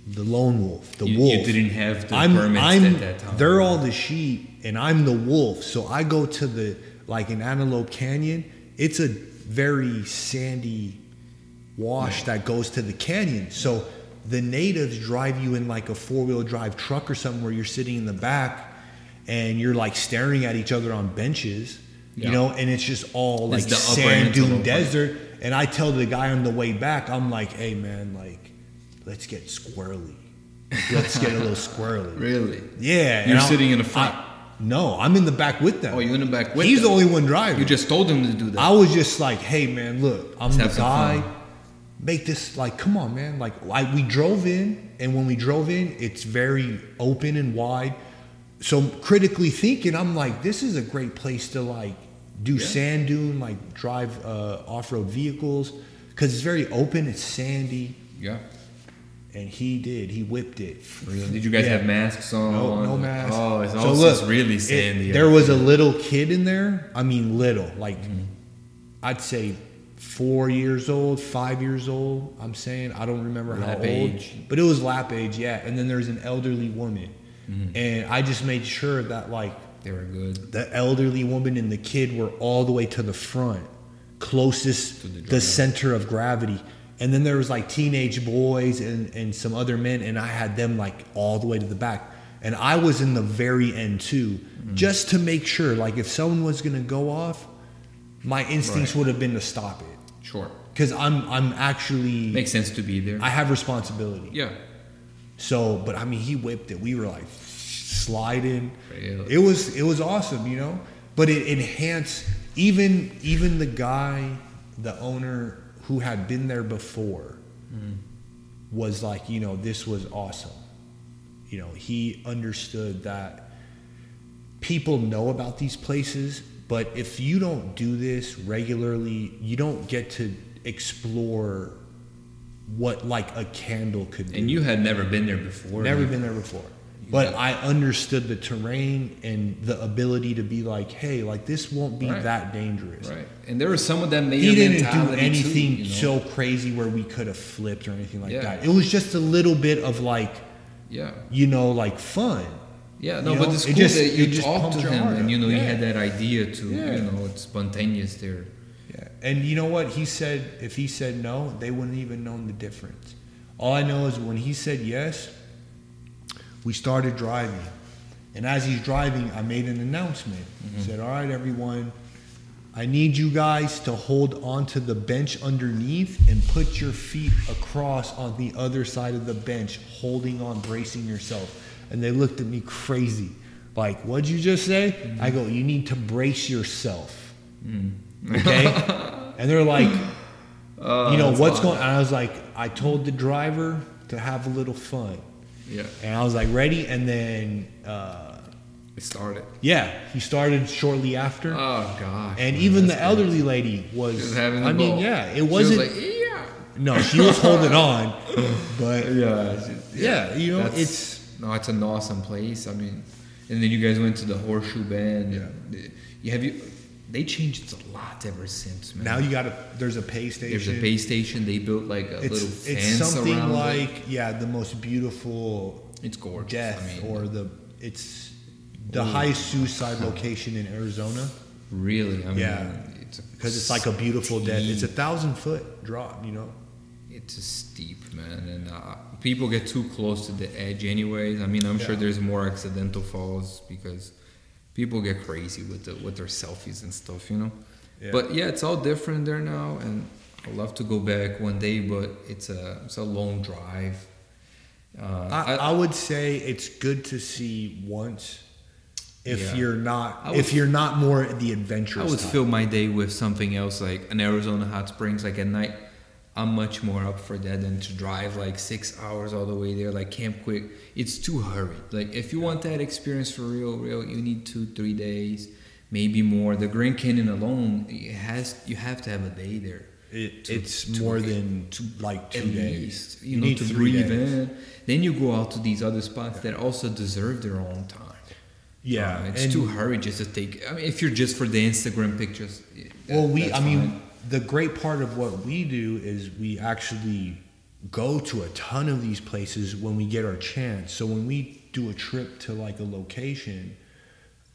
the lone wolf, the you, wolf, you didn't have the I'm, permits I'm, at that time. They're all the sheep, and I'm the wolf. So I go to the like in Antelope Canyon. It's a very sandy wash that goes to the canyon. So the natives drive you in like a four wheel drive truck or something where you're sitting in the back and you're like staring at each other on benches. Yeah. You know, and it's just all like the sand dune desert. And I tell the guy on the way back, I'm like, hey man, like, let's get squirrely. Let's get a little squirrely. Really? Yeah. You're sitting in the front. I- no, I'm in the back with them. Oh, you're in the back with He's them. the only one driving. You just told him to do that. I was just like, hey man, look, I'm Let's the guy. fun. Make this like, come on, man. Like, I, we drove in, and when we drove in, it's very open and wide. So critically thinking, I'm like, this is a great place to like do sand dune, like drive uh, off road vehicles, because it's very open. It's sandy, yeah. And he did. He whipped it. Really? Did you guys Yeah. have masks on? No, no mask. Oh, it's So look, it's really it- sandy. there was a little kid in there. I mean, little, like I'd say four years old, five years old. I'm saying I don't remember Lap how old, age. but it was lap age, yeah. And then there's an elderly woman, Mm-hmm. and I just made sure that like They were good. the elderly woman and the kid were all the way to the front, closest To the the, center of gravity. And then there was like teenage boys and, and some other men, and I had them like all the way to the back. And I was in the very end too, Mm-hmm. just to make sure, like if someone was gonna go off, my instincts Right. would have been to stop it. Sure. Because I'm I'm actually Makes sense to be there. I have responsibility. yeah. So, but I mean, he whipped it. We were like sliding. Really? It was it was awesome, you know. But it enhanced even even the guy, the owner who had been there before, was like, you know, this was awesome. You know, he understood that people know about these places, but if you don't do this regularly, you don't get to explore what like a candle could do. And you had never been there before. Never been there before. But I understood the terrain and the ability to be like, hey, like this won't be Right. that dangerous. Right. And there was some of them He didn't do anything too, you know? so crazy where we could have flipped or anything like Yeah. that. It was just a little bit of like, Yeah. you know, like fun. Yeah, no, You but know, it's it cool just- that you talked to him and you know Yeah. had that idea to Yeah. you know it's spontaneous there. Yeah. And you know what? He said if he said no, they wouldn't even known the difference. All I know is when he said yes, we started driving. And as he's driving, I made an announcement. Mm-hmm. Said, "All right, everyone, I need you guys to hold onto the bench underneath and put your feet across on the other side of the bench, holding on, bracing yourself." And they looked at me crazy. Like, what'd you just say? Mm-hmm. I go, you need to brace yourself. Mm. Okay? and they're like, oh, you know, what's odd. going And I was like, I told the driver to have a little fun. Yeah, And I was like, ready? And then, uh, it started. yeah, he started shortly after. Oh gosh. and man, even the elderly lady was, She was having I mean, ball. yeah, it She was wasn't, like, yeah. no, she was holding on, but Yeah. yeah, you know, it's, no, it's an awesome place. I mean, and then you guys went to the Horseshoe Bend. Yeah. You have you. They changed a lot ever since, man. now you got a, there's a pay station. There's a pay station. They built like a it's, little it's fence something around it. like, yeah, the most beautiful It's gorgeous. death I mean, or the, it's the Ooh. highest suicide location in Arizona. really. I mean, Yeah. because it's like a beautiful death. It's a thousand foot drop, you know. It's a steep, man, and uh, people get too close to the edge, anyways. I mean, I'm sure there's more accidental falls because people get crazy with the with their selfies and stuff, you know. Yeah. But yeah, it's all different there now, and I'd love to go back one day, but it's a it's a long drive. Uh, I, I would say it's good to see once, if Yeah. you're not would- if you're not more the adventurous, I would type. fill my day with something else, like an Arizona hot springs, like at night. I'm much more up for that than to drive like six hours all the way there, like Camp Quick. It's too hurried. Like if you want that experience for real, real, you need two, three days, maybe more. The Grand Canyon alone, it has you have to have a day there. It, To- it's to- more than like two days. least, you, know, need to three breathe days. in. Then you go out to these other spots that also deserve their own time. Yeah, Uh, it's too hurried just to take. I mean, if you're just for the Instagram pictures. that- Well, we, I mean, fine. The great part of what we do is we actually go to a ton of these places when we get our chance. So when we do a trip to like a location,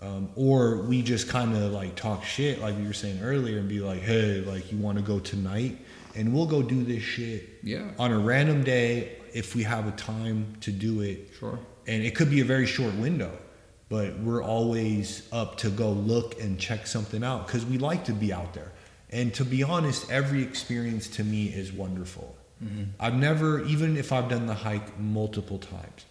um, or we just kind of like talk shit, like we were saying earlier, and be like, hey, like you want to go tonight? And we'll go do this shit yeah, on a random day if we have a time to do it sure. and it could be a very short window but we're always up to go look and check something out because we like to be out there and to be honest every experience to me is wonderful mm-hmm. i've never even if i've done the hike multiple times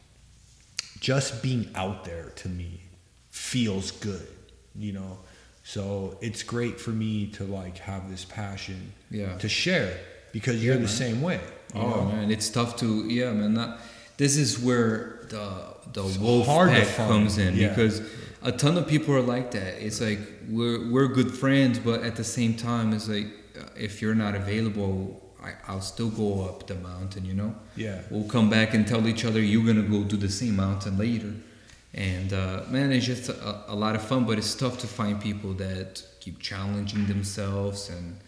just being out there to me feels good you know so it's great for me to like have this passion Yeah. to share because you're Yeah, the same way Oh know? man, it's tough to yeah, man. Not, this is where the the wolf pack comes in yeah. because a ton of people are like that. It's like we're we're good friends, but at the same time, it's like uh, if you're not available, I, I'll still go up the mountain. You know, yeah we'll come back and tell each other you're gonna go do the same mountain later. And uh, man, it's just a, a lot of fun, but it's tough to find people that keep challenging themselves. And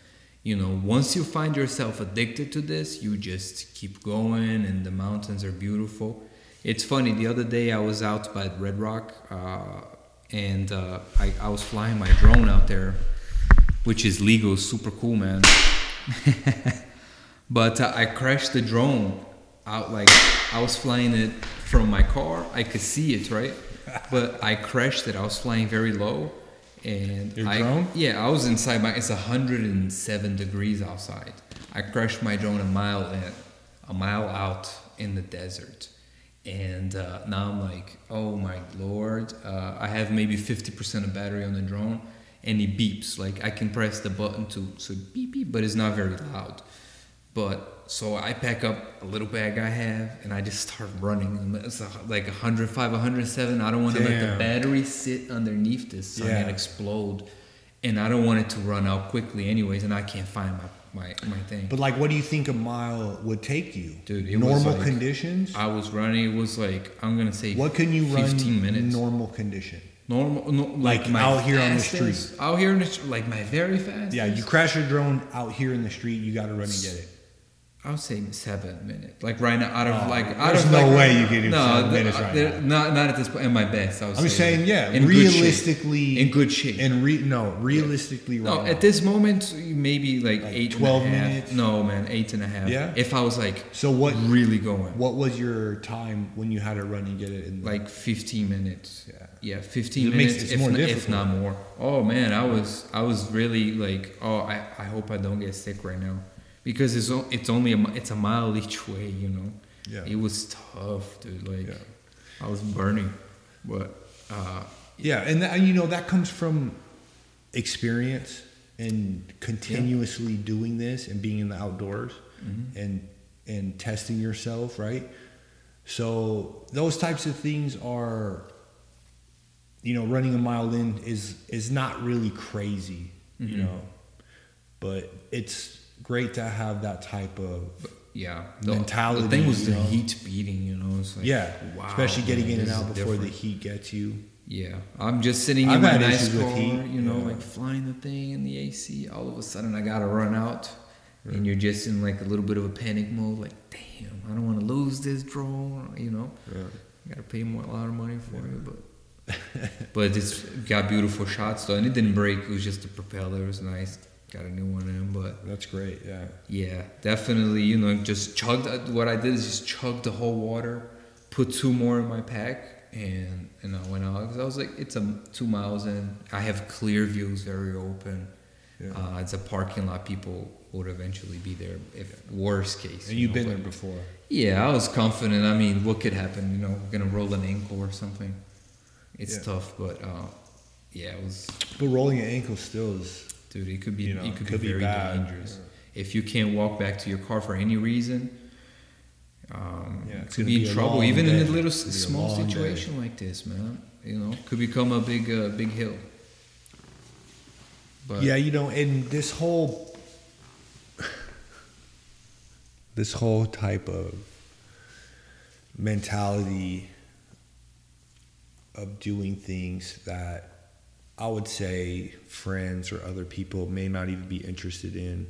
you know, once you find yourself addicted to this, you just keep going, and the mountains are beautiful. It's funny. The other day, I was out by Red Rock, uh, and uh, I, I was flying my drone out there, which is legal, super cool, man. But uh, I crashed the drone out like I was flying it from my car. I could see it, right? But I crashed it. I was flying very low, and Your I, drone? Yeah, I was inside my. It's 107 degrees outside. I crashed my drone a mile in, a mile out in the desert, and uh, now I'm like, oh my lord! Uh, I have maybe 50% of battery on the drone, and it beeps. Like I can press the button to so beep beep, but it's not very loud. But so I pack up a little bag I have and I just start running. And It's a- like 105, 107. I don't want to let the battery sit underneath this and Yeah. explode. And I don't want it to run out quickly, anyways. And I can't find my, my, my thing. But like, what do you think a mile would take you? Dude, it was normal like- conditions. I was running. It was like I'm gonna say What can you run 15 minutes. normal condition? normal, no, Like my out here on the street. Out here on the like my very fast. Yeah, you crash your drone out here in the street, you got to run and get it. I would say seven minutes. Like right now, out of Oh, like out there's of no like, way you can do no, seven the- minutes uh, right there- now. Not not at this point. In my best, I was. I'm saying, yeah, in good realistically, in good shape. and re, no, realistically, no, right at now. this moment, maybe like, Like eight, 12 and a half. minutes? No, man, eight and a half. Yeah? If I was like So what? really going, What was your time when you had to run and get it? In like 15 minutes. yeah, Yeah, 15 It makes- minutes, it's if, more n- if not more. Oh man, I was I was really like, oh, I, I hope I don't get sick right now, because it's it's only a it's a mile each way, you know. yeah, It was tough, dude. Like Yeah. I was burning, but uh, yeah, and that, you know that comes from experience and continuously doing this and being in the outdoors. mhm. and and testing yourself, right? So those types of things are you know, running a mile in is is not really crazy, you Mhm. know. But it's great to have that type of yeah, the, Mentality, The thing was the know? heat beating, you know. It's like, yeah, wow, especially getting man, in and out before the heat gets you. Yeah, I'm just sitting I've in my nice car, heat, you know, yeah. like flying the thing in the AC. All of a sudden, I gotta run out, and you're just in like a little bit of a panic mode. Like, damn, I don't want to lose this drone. You know, Yeah. I gotta pay more, a lot of money for it, but. but it's got beautiful shots though, and it didn't break. It was just the propeller. It was nice. Got a new one in, but That's great. Yeah. yeah, definitely. You know, just chugged. What I did is just chugged the whole water, put two more in my pack, and and I went out. 'Cause I was like, it's a two miles in. I have clear views, very open. Yeah. Uh, it's a parking lot. People would eventually be there if worst case. and you you've know, been there before. Yeah, I was confident. I mean, what could happen? You know, gonna roll an ankle or something. It's Yeah. tough, but uh, yeah, it was. But rolling an ankle still is Dude, it could be You know, it could, could be be very bad. dangerous. if you can't walk back to your car for any reason, um, Yeah, could be be in trouble. Even in a little It's s- gonna be a small day. situation like this, man, you know, could become a big, uh, big hill. But yeah, you know, and this whole this whole type of mentality of doing things that I would say friends or other people may not even be interested in.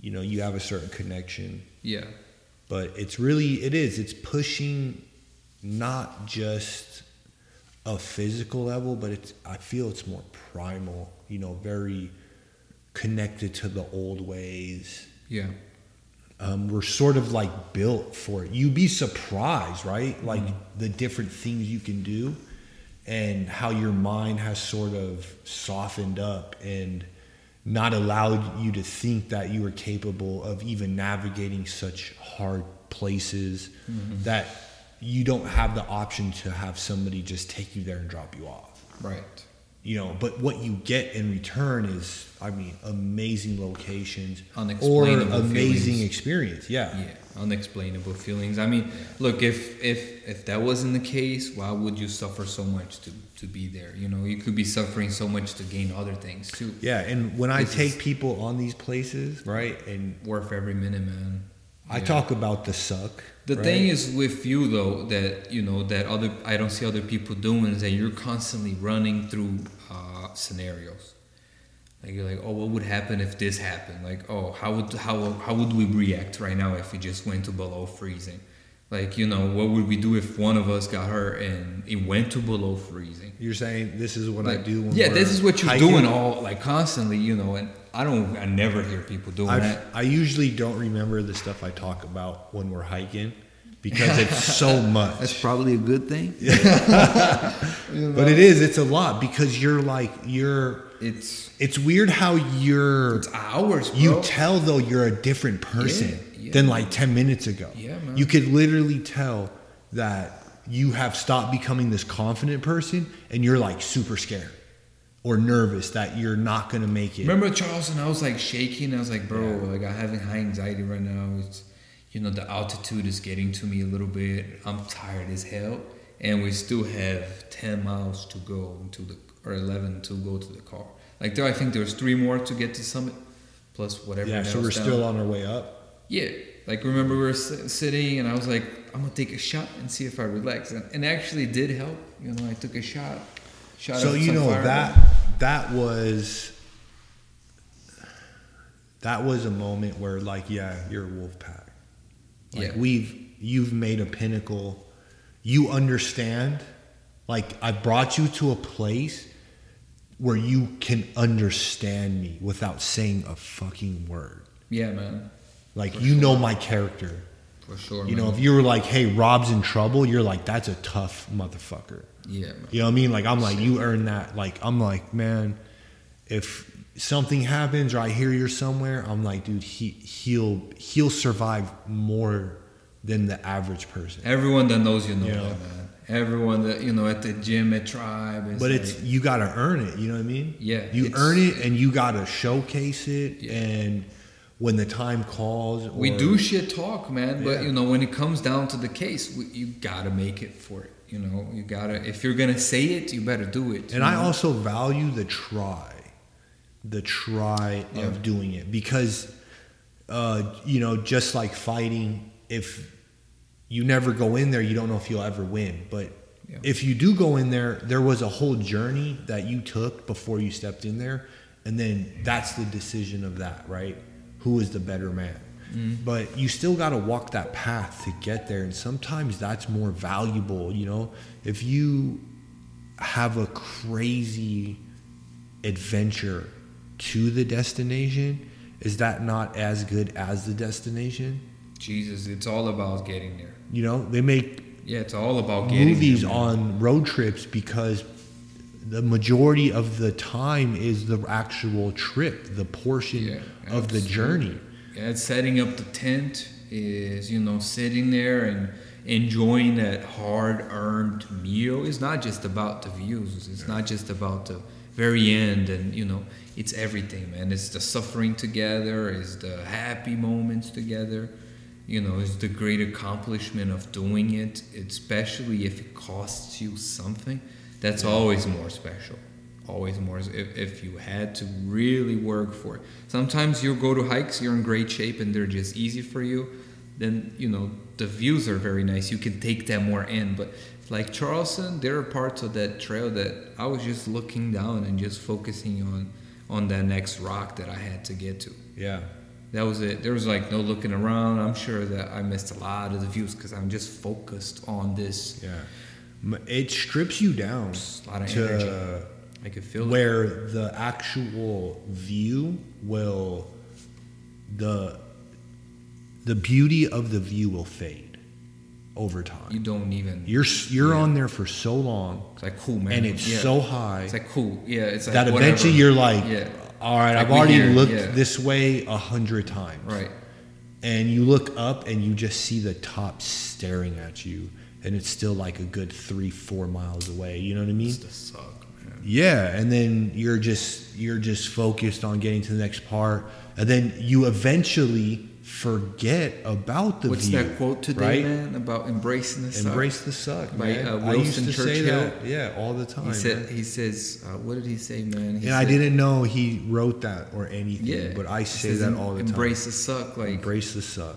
You know, you have a certain connection, yeah, but it's really it is it's pushing not just a physical level but it's i feel it's more primal you know very connected to the old ways. Yeah, um, we're sort of like built for it. You'd be surprised right? Like the different things you can do and how your mind has sort of softened up and not allowed you to think that you were capable of even navigating such hard places mm-hmm. that you don't have the option to have somebody just take you there and drop you off right. you know but what you get in return is i mean amazing locations or amazing feelings. experience yeah. Yeah, unexplainable feelings. I mean, look, if if if that wasn't the case, why would you suffer so much to to be there? You know, you could be suffering so much to gain other things too. Yeah, and when I This take people on these places, right, and Worth every minute, man. I Yeah. talk about the suck. The right? thing is with you though that you know that other I don't see other people doing is that you're constantly running through uh, scenarios. Like you're like, oh, what would happen if this happened? Like, oh, how would how how would we react right now if we just went to below freezing? Like, you know, what would we do if one of us got hurt and it went to below freezing? you're saying this is what I do. When yeah, this is what you're hiking. doing all like constantly, you know. And I don't, I never hear people doing I've, that. I usually don't remember the stuff I talk about when we're hiking because it's so much. That's probably a good thing. But it is. It's a lot because you're like you're. It's It's weird how you're. it's hours, bro. You tell though you're a different person yeah. than like ten minutes ago. Yeah, man. You could literally tell that you have stopped becoming this confident person and you're like super scared or nervous that you're not gonna make it. Remember Charleston? I was like shaking. I was like, bro, Yeah. like I'm having high anxiety right now. It's, you know, the altitude is getting to me a little bit. I'm tired as hell, and we still have ten miles to go to the or eleven to go to the car. Like there, I think there's three more to get to summit, plus whatever. yeah, so we're down. still on our way up. Yeah, like remember we were sitting, and I was like, I'm gonna take a shot and see if I relax, and, actually did help. You know, I took a shot. Shot So you know that that was that was a moment where like yeah you're a wolf pack like Yeah. we've you've made a pinnacle you understand like i brought you to a place where you can understand me without saying a fucking word Yeah, man, like you know my character for sure. you man. know if you were like hey rob's in trouble you're like that's a tough motherfucker yeah, man. you know what I mean? Like I'm like you earn that. Like I'm like man, if something happens or I hear you're somewhere, I'm like dude, he he'll he'll survive more than the average person. Everyone that knows you know that, man. Everyone that you know at the gym at Tribe. Is But like, it's you got to earn it. You know what I mean? Yeah, You earn it and you got to showcase it. Yeah. And when the time calls, we do shit talk, man. But Yeah. you know when it comes down to the case, we, you gotta make it for it. You know, you gotta. If you're gonna say it, you better do it. And I know? also value the try, the try Yeah. of doing it because, uh, you know, just like fighting, if you never go in there, you don't know if you'll ever win. But Yeah. if you do go in there, there was a whole journey that you took before you stepped in there, and then that's the decision of that, right? Who is the better man? Mm-hmm. But you still got to walk that path to get there, and sometimes that's more valuable. You know, if you have a crazy adventure to the destination, is that not as good as the destination? Jesus, it's all about getting there. You know, they make Yeah, it's all about getting movies there, on road trips because the majority of the time is the actual trip, the portion Yeah, of the journey. Yeah, it's setting up the tent is you know sitting there and enjoying that hard-earned meal. It's not just about the views. It's not just about the very end, and you know, it's everything, man. It's the suffering together, it's the happy moments together. You know, it's the great accomplishment of doing it, especially if it costs you something. That's always more special. Always more. If, if you had to really work for it. Sometimes you go to hikes, you're in great shape, and they're just easy for you. Then, you know, the views are very nice. You can take them more in. But like Charleston, there are parts of that trail that I was just looking down and just focusing on on that next rock that I had to get to. Yeah. That was it. There was like no looking around. I'm sure that I missed a lot of the views because I'm just focused on this. Yeah. It strips you down a lot of to energy. I could feel it. where the actual view will the the beauty of the view will fade over time. You don't even. You're you're Yeah. on there for so long It's like cool, man. and it's Yeah. so high It's like cool. Yeah. It's like that whatever. eventually you're like, Yeah. all right, Like I've already hear, looked yeah. this way a hundred times. Right. And you look up and you just see the top staring at you, and it's still like a good three, four miles away. You know what I mean? Suck, man. Yeah, and then you're just you're just focused on getting to the next part, and then you eventually forget about the What's view. that quote today, right? man, about embracing the suck? Embrace the suck, By, man. uh, I used to say that, yeah, all the time. He said. He says. Uh, what did he say, man? He and I didn't know he wrote that or anything, Yeah. but I say says that all the Embrace time. Embrace the suck, like Embrace the suck.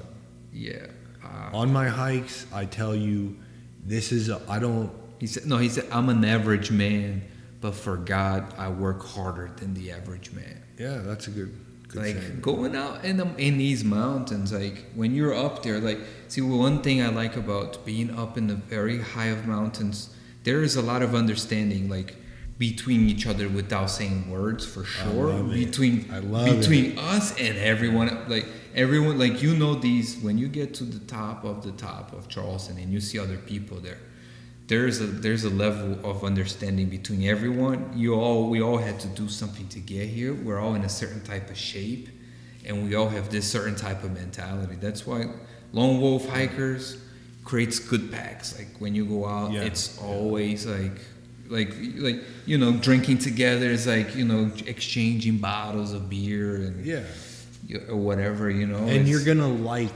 yeah. Uh, On my hikes, I tell you, this is a, I don't. he said no. He said I'm an average man, but for God, I work harder than the average man. Yeah, that's a good. Good like going out in the, in these mountains like when you're up there like see one thing i like about being up in the very high of mountains there is a lot of understanding like between each other without saying words for sure. love it. between I love between us and everyone like everyone like you know these when you get to the top of the top of charleston and you see other people there there's a there's a level of understanding between everyone. You all we all had to do something to get here. We're all in a certain type of shape, and we all have this certain type of mentality. That's why lone wolf hikers creates good packs. Like when you go out, Yeah. it's always like like like you know drinking together is like you know exchanging bottles of beer and yeah, or whatever you know. and It's- you're gonna like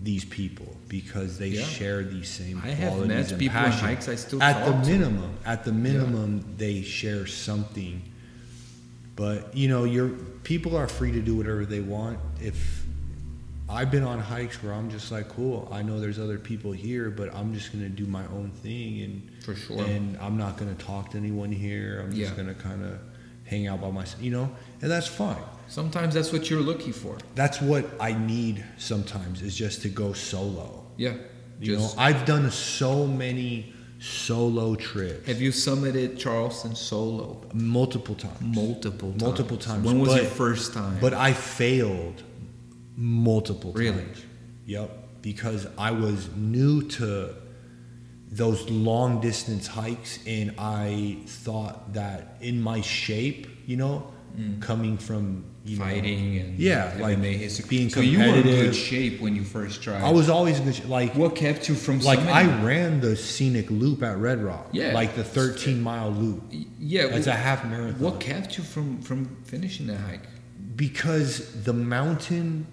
these people because they Yeah. share these same I have qualities met and people on passion. hikes I still at the minimum at the minimum they share something but you know your people are free to do whatever they want if i've been on hikes where i'm just like cool i know there's other people here but i'm just going to do my own thing and For sure. and i'm not going to talk to anyone here i'm just Yeah. going to kind of hang out by myself you know and that's fine Sometimes that's what you're looking for. that's what i need sometimes is just to go solo Yeah. you know i've done so many solo trips Have you summited Charleston solo? multiple times Multiple times. Multiple times, When was but- your first time? But I failed multiple Really? times. Yep. Because I was new to those long distance hikes and I thought that in my shape, you know, mm. coming from you know, fighting and Yeah, like MMA history. being so you were in good shape when you first tried. I was always in good sh- like What kept you from like I ran the scenic loop at Red Rock. Yeah. Like the 13 mile loop. yeah. it's a half marathon. What kept you from from finishing that hike? because the mountain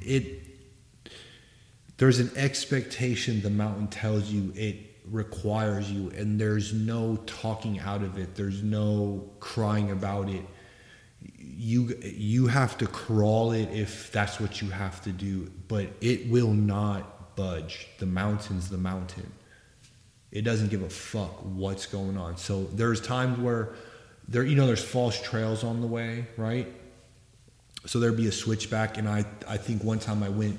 it there's an expectation the mountain tells you it requires you and there's no talking out of it there's no crying about it you you have to crawl it if that's what you have to do but it will not budge. The mountain's the mountain. It doesn't give a fuck what's going on. So there's times where there you know there's false trails on the way right? So there'd be a switchback and i i think one time i went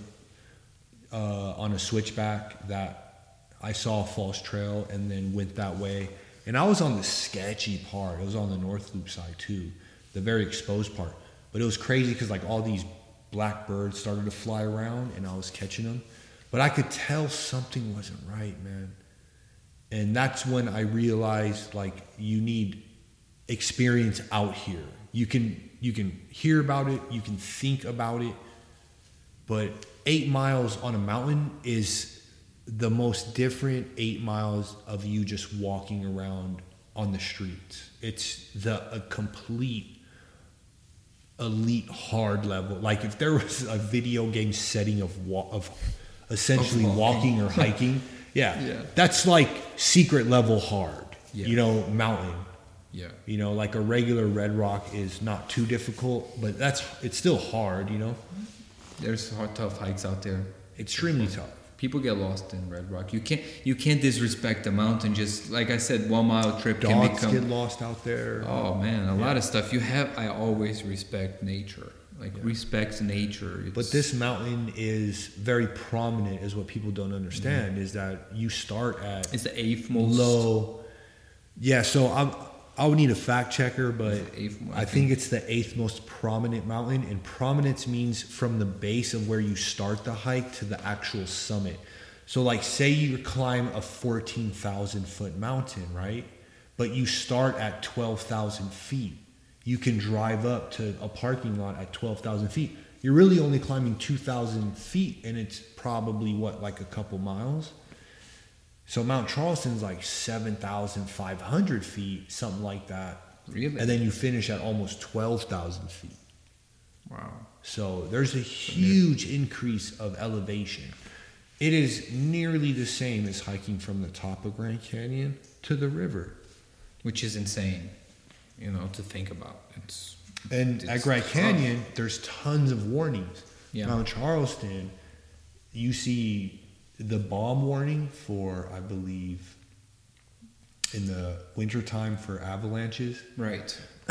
uh, on a switchback that i saw a false trail and then went that way. And i was on the sketchy part. It was on the north loop side too the very exposed part but it was crazy because like all these black birds started to fly around and i was catching them but i could tell something wasn't right man and that's when i realized like you need experience out here. You can you can hear about it, you can think about it, but 8 miles on a mountain is the most different 8 miles of you just walking around on the streets. It's the a complete elite hard level. Like if there was a video game setting of wa- of essentially Of walking. walking. or hiking, yeah, Yeah. that's like secret level hard. Yeah. You know, mountain. Yeah. You know, like a regular red rock is not too difficult, but that's it's still hard. You know, There's hard, tough hikes out there. extremely tough. People get lost in Red Rock. You can't you can't disrespect the mountain. Just like I said, one mile trip can Dogs become. get lost out there. Oh man, a lot of stuff. You have. I always respect nature. Like respect nature. It's, But this mountain is very prominent, is what people don't understand. Mm-hmm. Is that you start at it's the eighth most low. Yeah, so I'm. I would need a fact checker, but Eighth, I I think it's the eighth most prominent mountain, and prominence means from the base of where you start the hike to the actual summit. So, like, say you climb a fourteen thousand foot mountain, right? But you start at twelve thousand feet. You can drive up to a parking lot at twelve thousand feet. You're really only climbing two thousand feet, and it's probably what like a couple miles. So Mount Charleston's like 7,500 feet, something like that. really. And then you finish at almost 12,000 feet. wow. So there's a huge increase of elevation. It is nearly the same as hiking from the top of Grand Canyon to the river. Which is insane, you know, to think about. It's And at It's Grand tough. Canyon, there's tons of warnings. Yeah. Mount Charleston, you see the bomb warning for, I believe, in the wintertime for avalanches. right.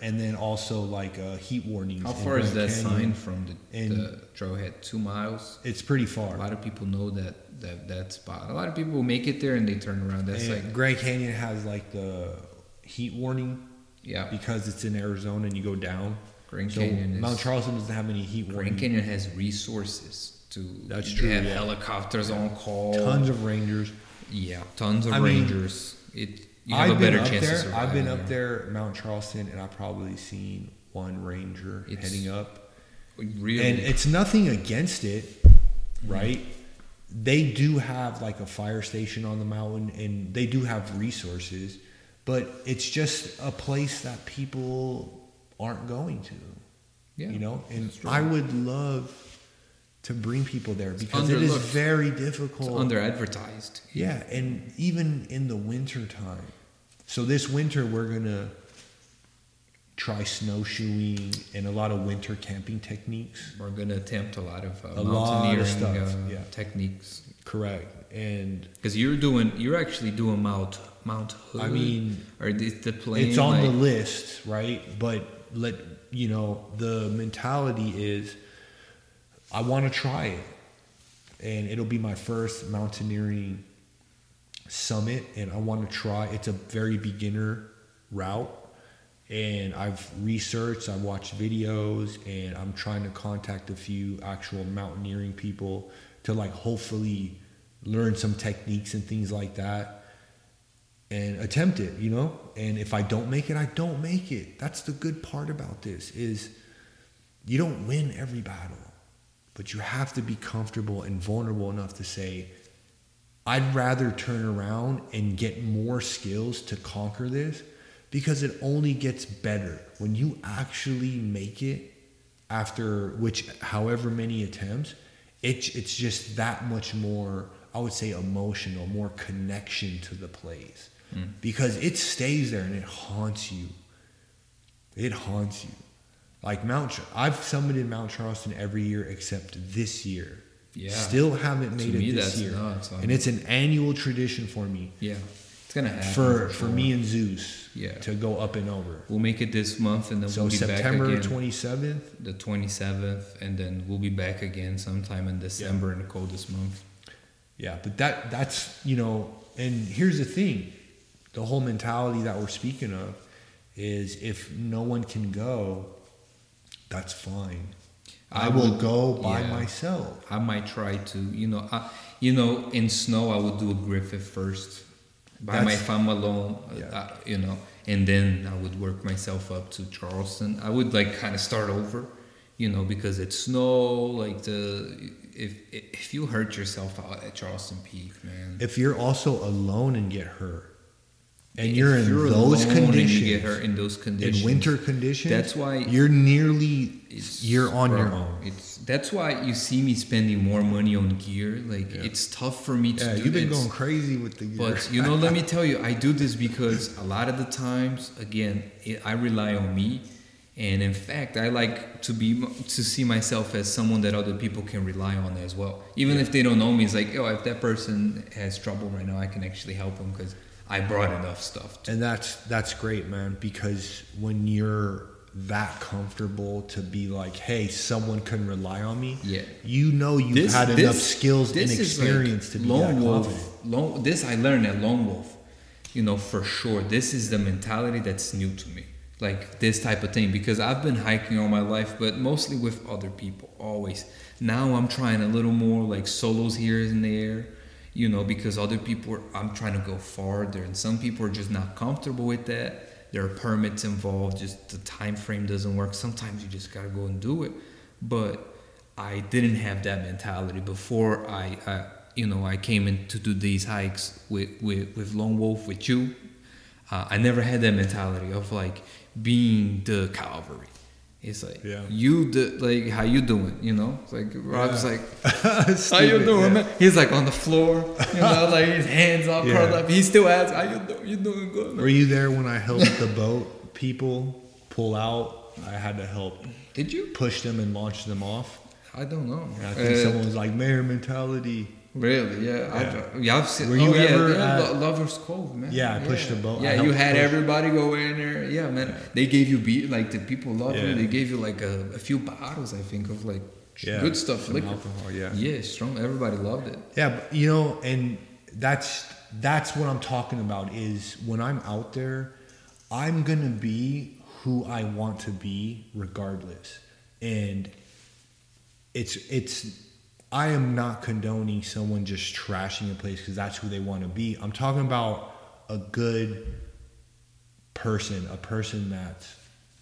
and then also like uh, heat warnings. How far is that sign from the, the trailhead? Two miles. It's pretty far. A lot of people know that that that spot. A lot of people make it there and they turn around. That's And like Grand Canyon has like the heat warning yeah. because it's in Arizona and you go down. Grand So Canyon is Mount Charleston doesn't have any heat Grand warning. Grand Canyon has resources to. That's true, have yeah. helicopters on call. Tons of rangers. Yeah, tons of I mean, rangers. It you have I've a been better up chance there. I've been up there, Mount Charleston, and I've probably seen one ranger It's- heading up. Really, And it's nothing against it, right? They do have like a fire station on the mountain and they do have resources, but it's just a place that people aren't going to. yeah, you know, and. I would love to bring people there because it is very it's difficult. under advertised. yeah, and even in the winter time. So this winter we're gonna try snowshoeing and a lot of winter camping techniques. We're gonna attempt a lot of uh, A lot of mountaineering stuff, uh, yeah. techniques Correct. And because you're doing. You're actually doing Mount Mount Hood. I mean, or is the plane? it's on the list, right? But let you know the mentality is, I want to try it, and it'll be my first mountaineering summit, and I want to try. It's a very beginner route, and I've researched, I've watched videos, and I'm trying to contact a few actual mountaineering people to like hopefully learn some techniques and things like that and attempt it you know? And if i don't make it i don't make it. That's the good part about this is you don't win every battle but you have to be comfortable and vulnerable enough to say i'd rather turn around and get more skills to conquer this because it only gets better when you actually make it after which however many attempts it, it's just that much more i would say emotional more connection to the place. Mm. because it stays there and it haunts you. It haunts you like mount i've summited mount charleston every year except this year Yeah. still haven't To made me, it this that's year nuts. and it's an annual tradition for me yeah, it's gonna happen for for sure. me and zeus Yeah. to go up and over We'll make it this month, and then so we'll be september back again 27th the 27th, and then we'll be back again sometime in December in the coldest month. Yeah, but that that's you know, and here's the thing, the whole mentality that we're speaking of is if no one can go, that's fine. I, I will would- go by yeah. myself. I might try to, you know, I, you know, in snow I would do a Griffith first, by my That's- fam alone, uh, Yeah. uh, you know, and then I would work myself up to Charleston. I would like kind of start over, you know, because it's snow. Like the if if you hurt yourself out at Charleston Peak, man, If you're also alone and get hurt, and you're in those alone and conditions, you get hurt in those conditions, in winter conditions, That's why you're nearly it's you're on bro, your own. It's that's why you see me spending more money on gear. Like Yeah. it's tough for me to Yeah, do you've been this. going crazy with the gear. But you know, let me tell you, I do this because a lot of the times, again, it, I rely on me, and in fact, I like to be to see myself as someone that other people can rely on as well. Even if they don't know me, it's like, oh, if that person has trouble right now, I can actually help them because I brought enough stuff. To, and that's that's great, man. Because when you're that comfortable to be like, hey, someone can rely on me. Yeah. You know you've This- had this- enough skills and is like experience to be lone that wolf. confident. Lone, this I learned at Lone Wolf. You know, for sure, this is the mentality that's new to me. Like this type of thing, because I've been hiking all my life, but mostly with other people, always. Now I'm trying a little more like solos here and there, you know, because other people, are, I'm trying to go farther, and some people are just not comfortable with that. There are permits involved, just the time frame doesn't work. Sometimes you just gotta go and do it. But I didn't have that mentality before I, I you know, I came in to do these hikes with, with, with Lone Wolf, with you. Uh, I never had that mentality of like being the cavalry. It's like Yeah. you the like how you doing, you know? It's like Rob's Yeah. like how you doing, yeah. man? He's like on the floor, you know, like his hands all curled up. He still asks, "How you doing? You doing good?" Were you there when I helped the boat people pull out? I had to help Did you? push them and launch them off. I don't know. And I think Uh, someone was like, "Mayor mentality." Really? Yeah. I, Yeah. don't- yeah I've seen. Were oh, you yeah, ever yeah, at- Lovers Cove, man. Yeah, I pushed the boat. Yeah, you had push. everybody go in there. Yeah, man. They gave you beer, like the people loved Yeah. you. They gave you like a, a few bottles, I think, of like Yeah, good stuff, some liquor. alcohol, yeah. Yeah, strong. Everybody loved it. Yeah, but, you know, and that's that's what I'm talking about. Is when I'm out there, I'm gonna be who I want to be, regardless. And it's it's I am not condoning someone just trashing a place because that's who they want to be. I'm talking about a good person, a person that's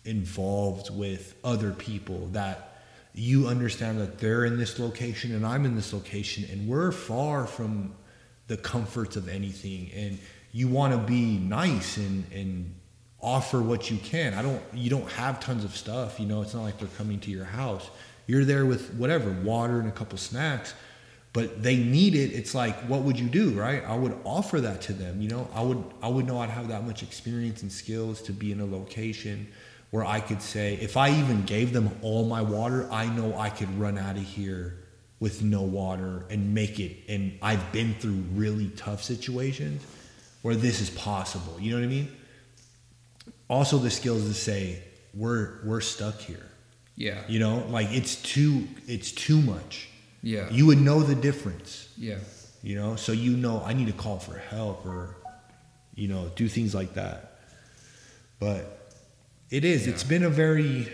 involved with other people that you understand that they're in this location and I'm in this location and we're far from the comforts of anything and you want to be nice and and offer what you can. I don't you don't have tons of stuff, you know, it's not like they're coming to your house. You're there with whatever, water and a couple snacks, but they need it. It's like what would you do, right? I would offer that to them, you know. I would I would know I'd have that much experience and skills to be in a location where I could say if I even gave them all my water, I know I could run out of here with no water and make it and I've been through really tough situations where this is possible. You know what I mean? Also the skills to say we're we're stuck here. Yeah. You know, like it's too it's too much. Yeah. You would know the difference, yeah. you know? So you know I need to call for help or you know, do things like that. But it is. It's been a very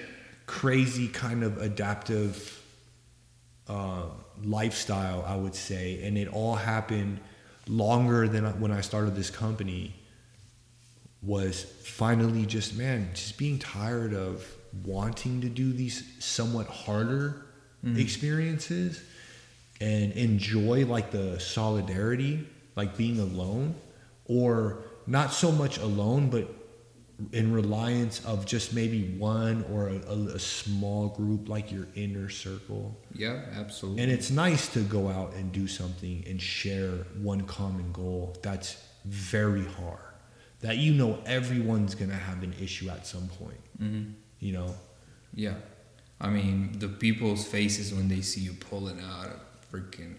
crazy kind of adaptive uh, lifestyle, I would say, and it all happened longer than when I started this company. Was finally just man, just being tired of wanting to do these somewhat harder Mhm. experiences and enjoy like the solidarity, like being alone, or not so much alone, but in reliance of just maybe one or a, a, a small group, like your inner circle. Yeah. Absolutely. And it's nice to go out and do something and share one common goal that's very hard. That you know everyone's gonna have an issue at some point. hmm You know, Yeah. I mean, the people's faces when they see you pulling out a freaking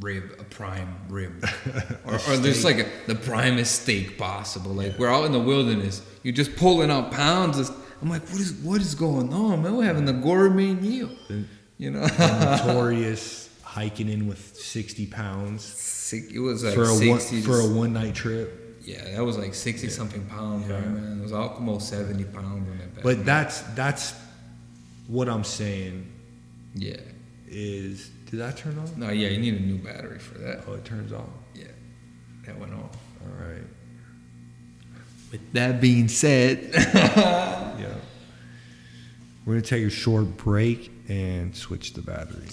rib, a prime rib, or, or there's like a, the primest steak possible. Like Yeah. we're out in the wilderness, you're just pulling out pounds. Of, I'm like, what is what is going on, man? We're having a gourmet meal, you know. notorious hiking in with sixty pounds Sick- it was like for a one, 60 to for a one night trip. Yeah, that was like sixty something pounds, Yeah. right, man. It was almost seventy pounds on that back. But that's that's what I'm saying yeah, is did that turn off? no, yeah, you need a new battery for that. Oh, it turns off. Yeah, that went off. All right. With that being said, Yeah. We're gonna take a short break and switch the battery.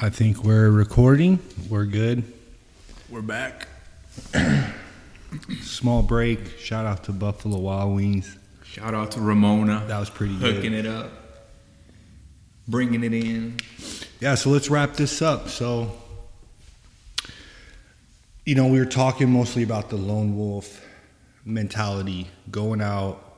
I think we're recording. We're good. We're back. Small break. Shout out to Buffalo Wild Wings. Shout out to Ramona. That was pretty hooking good. it up, bringing it in. Yeah, so let's wrap this up. So, you know, we were talking mostly about the lone wolf mentality, going out,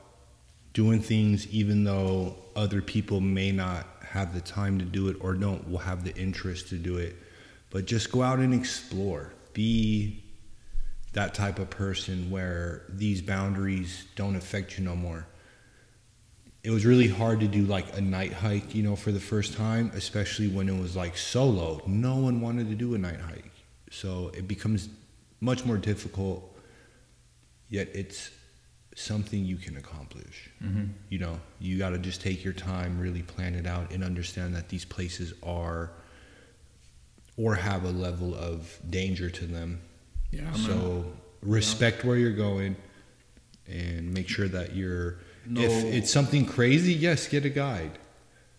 doing things even though other people may not have the time to do it or don't have the interest to do it. But just go out and explore. Be that type of person where these boundaries don't affect you no more. It was really hard to do like a night hike, you know, for the first time, especially when it was like solo. No one wanted to do a night hike. So it becomes much more difficult, yet it's something you can accomplish. Mm-hmm. You know, you got to just take your time, really plan it out, and understand that these places are or have a level of danger to them. Yeah. man. so respect where you're going and make sure that you're. No. If it's something crazy, yes, get a guide.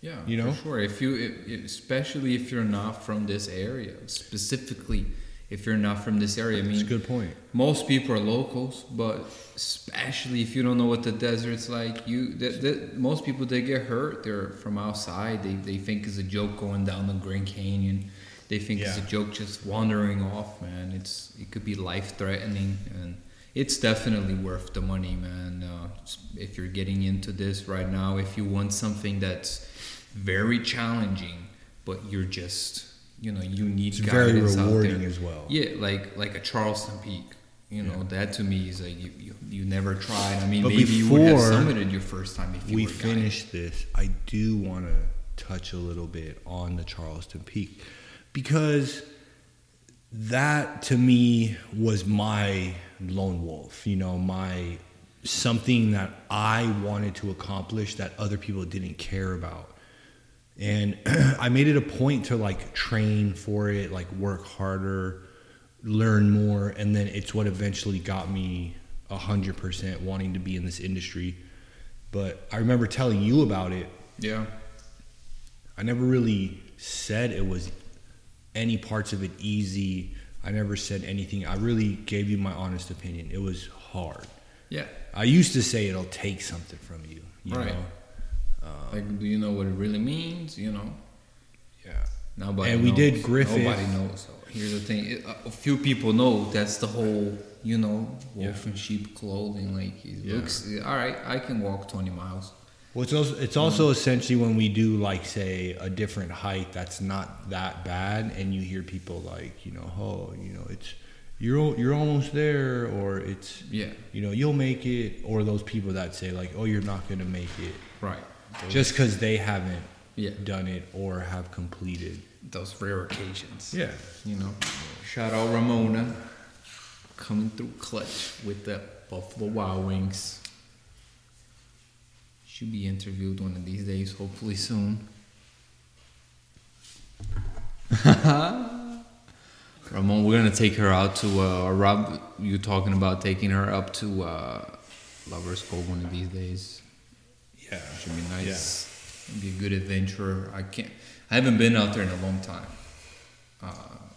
Yeah, You know? for sure. If you, if- especially if you're not from this area, specifically if you're not from this area. I That's a good point. most people are locals, but especially if you don't know what the desert's like, you, the, the, most people they get hurt. They're from outside. They they think it's a joke going down the Grand Canyon. They think it's a joke just wandering off, man. It's it could be life threatening and. It's definitely worth the money, man. Uh, if you're getting into this right now, if you want something that's very challenging, but you're just, you know, you need It's very rewarding there. as well. Yeah, like like a Charleston Peak. You know, Yeah. that to me is like you, you, you never tried. I mean, But maybe you would have summited your first time if you we finish this, I do want to touch a little bit on the Charleston Peak because that to me was my lone wolf, you know, my something that I wanted to accomplish that other people didn't care about. And I made it a point to like train for it, like work harder, learn more, and then it's what eventually got me a hundred percent wanting to be in this industry. But I remember telling you about it. Yeah, I never really said it was any parts of it easy. I never said anything. I really gave you my honest opinion. It was hard. yeah. I used to say it'll take something from you. you Right. Know? Um, like, do you know what it really means? You know, Yeah. nobody. And we knows. did Griffith. Nobody knows. So here's the thing: it, a few people know. That's the whole, you know, wolf Yeah. in sheep clothing. Like, it Yeah. looks all right. I can walk 20 miles. Well, it's also, it's also essentially when we do like say a different hike that's not that bad, and you hear people like you know, oh, you know, it's you're you're almost there, or it's Yeah, you know you'll make it, or those people that say like, oh, you're not gonna make it, right. Those, just because they haven't yeah, done it or have completed. those rare occasions. Yeah, You know, shout out Ramona coming through clutch with the Buffalo Wild Wings. Should be interviewed one of these days, hopefully soon. Ramon, we're gonna take her out to uh, Rob. You talking about taking her up to uh, Lovers Cove one of these days? Yeah, Should be nice. It'd be a good adventure. I can't. I haven't been out there in a long time. Uh,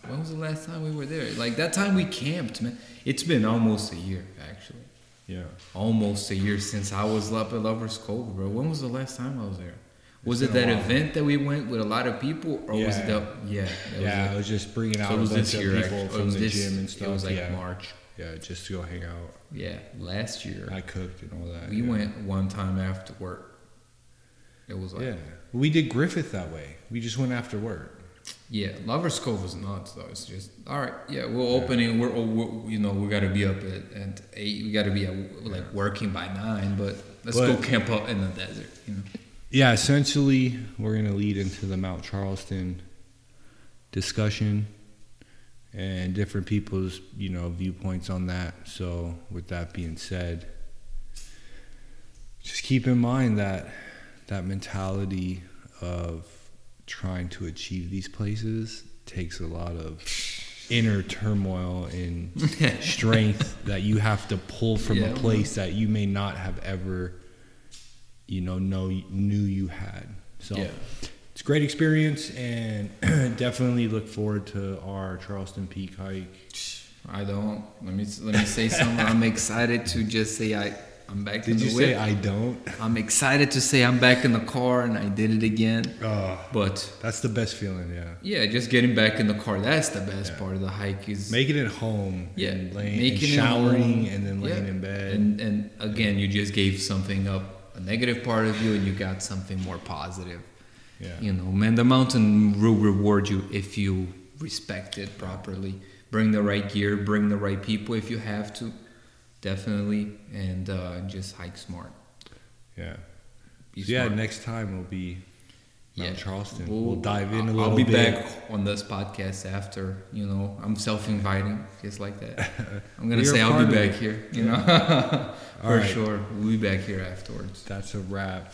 when was the last time we were there? Like that time we camped, man. It's been almost a year, actually. yeah. Almost a year since I was up at Lovers Cove, bro. When was the last time I was there? Was it that event that we went with a lot of people, or was it Yeah. the yeah? That Yeah, I was was just bringing out So a bunch of people actually. From the this- gym and stuff. It was like yeah, March. yeah, just to go hang out. Yeah, last year. I cooked and all that. we yeah. went one time after work. It was like Yeah, we did Griffith that way. We just went after work. Yeah, Lovers Cove was nuts though. It's just all right. Yeah, we're opening. We're, oh, we're you know we got to be up at, at eight. We got to be at, like working by nine. But let's But- go camp out in the desert. You know. Yeah, essentially, we're going to lead into the Mount Charleston discussion and different people's, you know, viewpoints on that. So, with that being said, just keep in mind that that mentality of trying to achieve these places takes a lot of inner turmoil and strength that you have to pull from Yeah, a place that you may not have ever you know know knew you had so Yeah. it's a great experience, and definitely look forward to our Charleston Peak hike. I don't. Let me let me say something. I'm excited to just say I I'm back in Did you say I don't? I'm excited to say I'm back in the car and I did it again. Oh, But that's the best feeling. Yeah, yeah, just getting back in the car. That's the best Yeah. part of the hike is making it home. yeah, and laying, making and showering, and then laying Yeah. in bed. And and again, you just gave something up, a negative part of you, and you got something more positive. yeah, You know, man, the mountain will reward you if you respect it properly. Bring the right gear, bring the right people if you have to, definitely, and uh, just hike smart. yeah. Be So yeah, next time will be Mount Charleston. We'll, We'll- dive in a little I'll be bit. back on this podcast after. You know, I'm self-inviting, just like that. I'm gonna say I'll be back here. You know, for right. sure. We'll be back here afterwards. That's a wrap.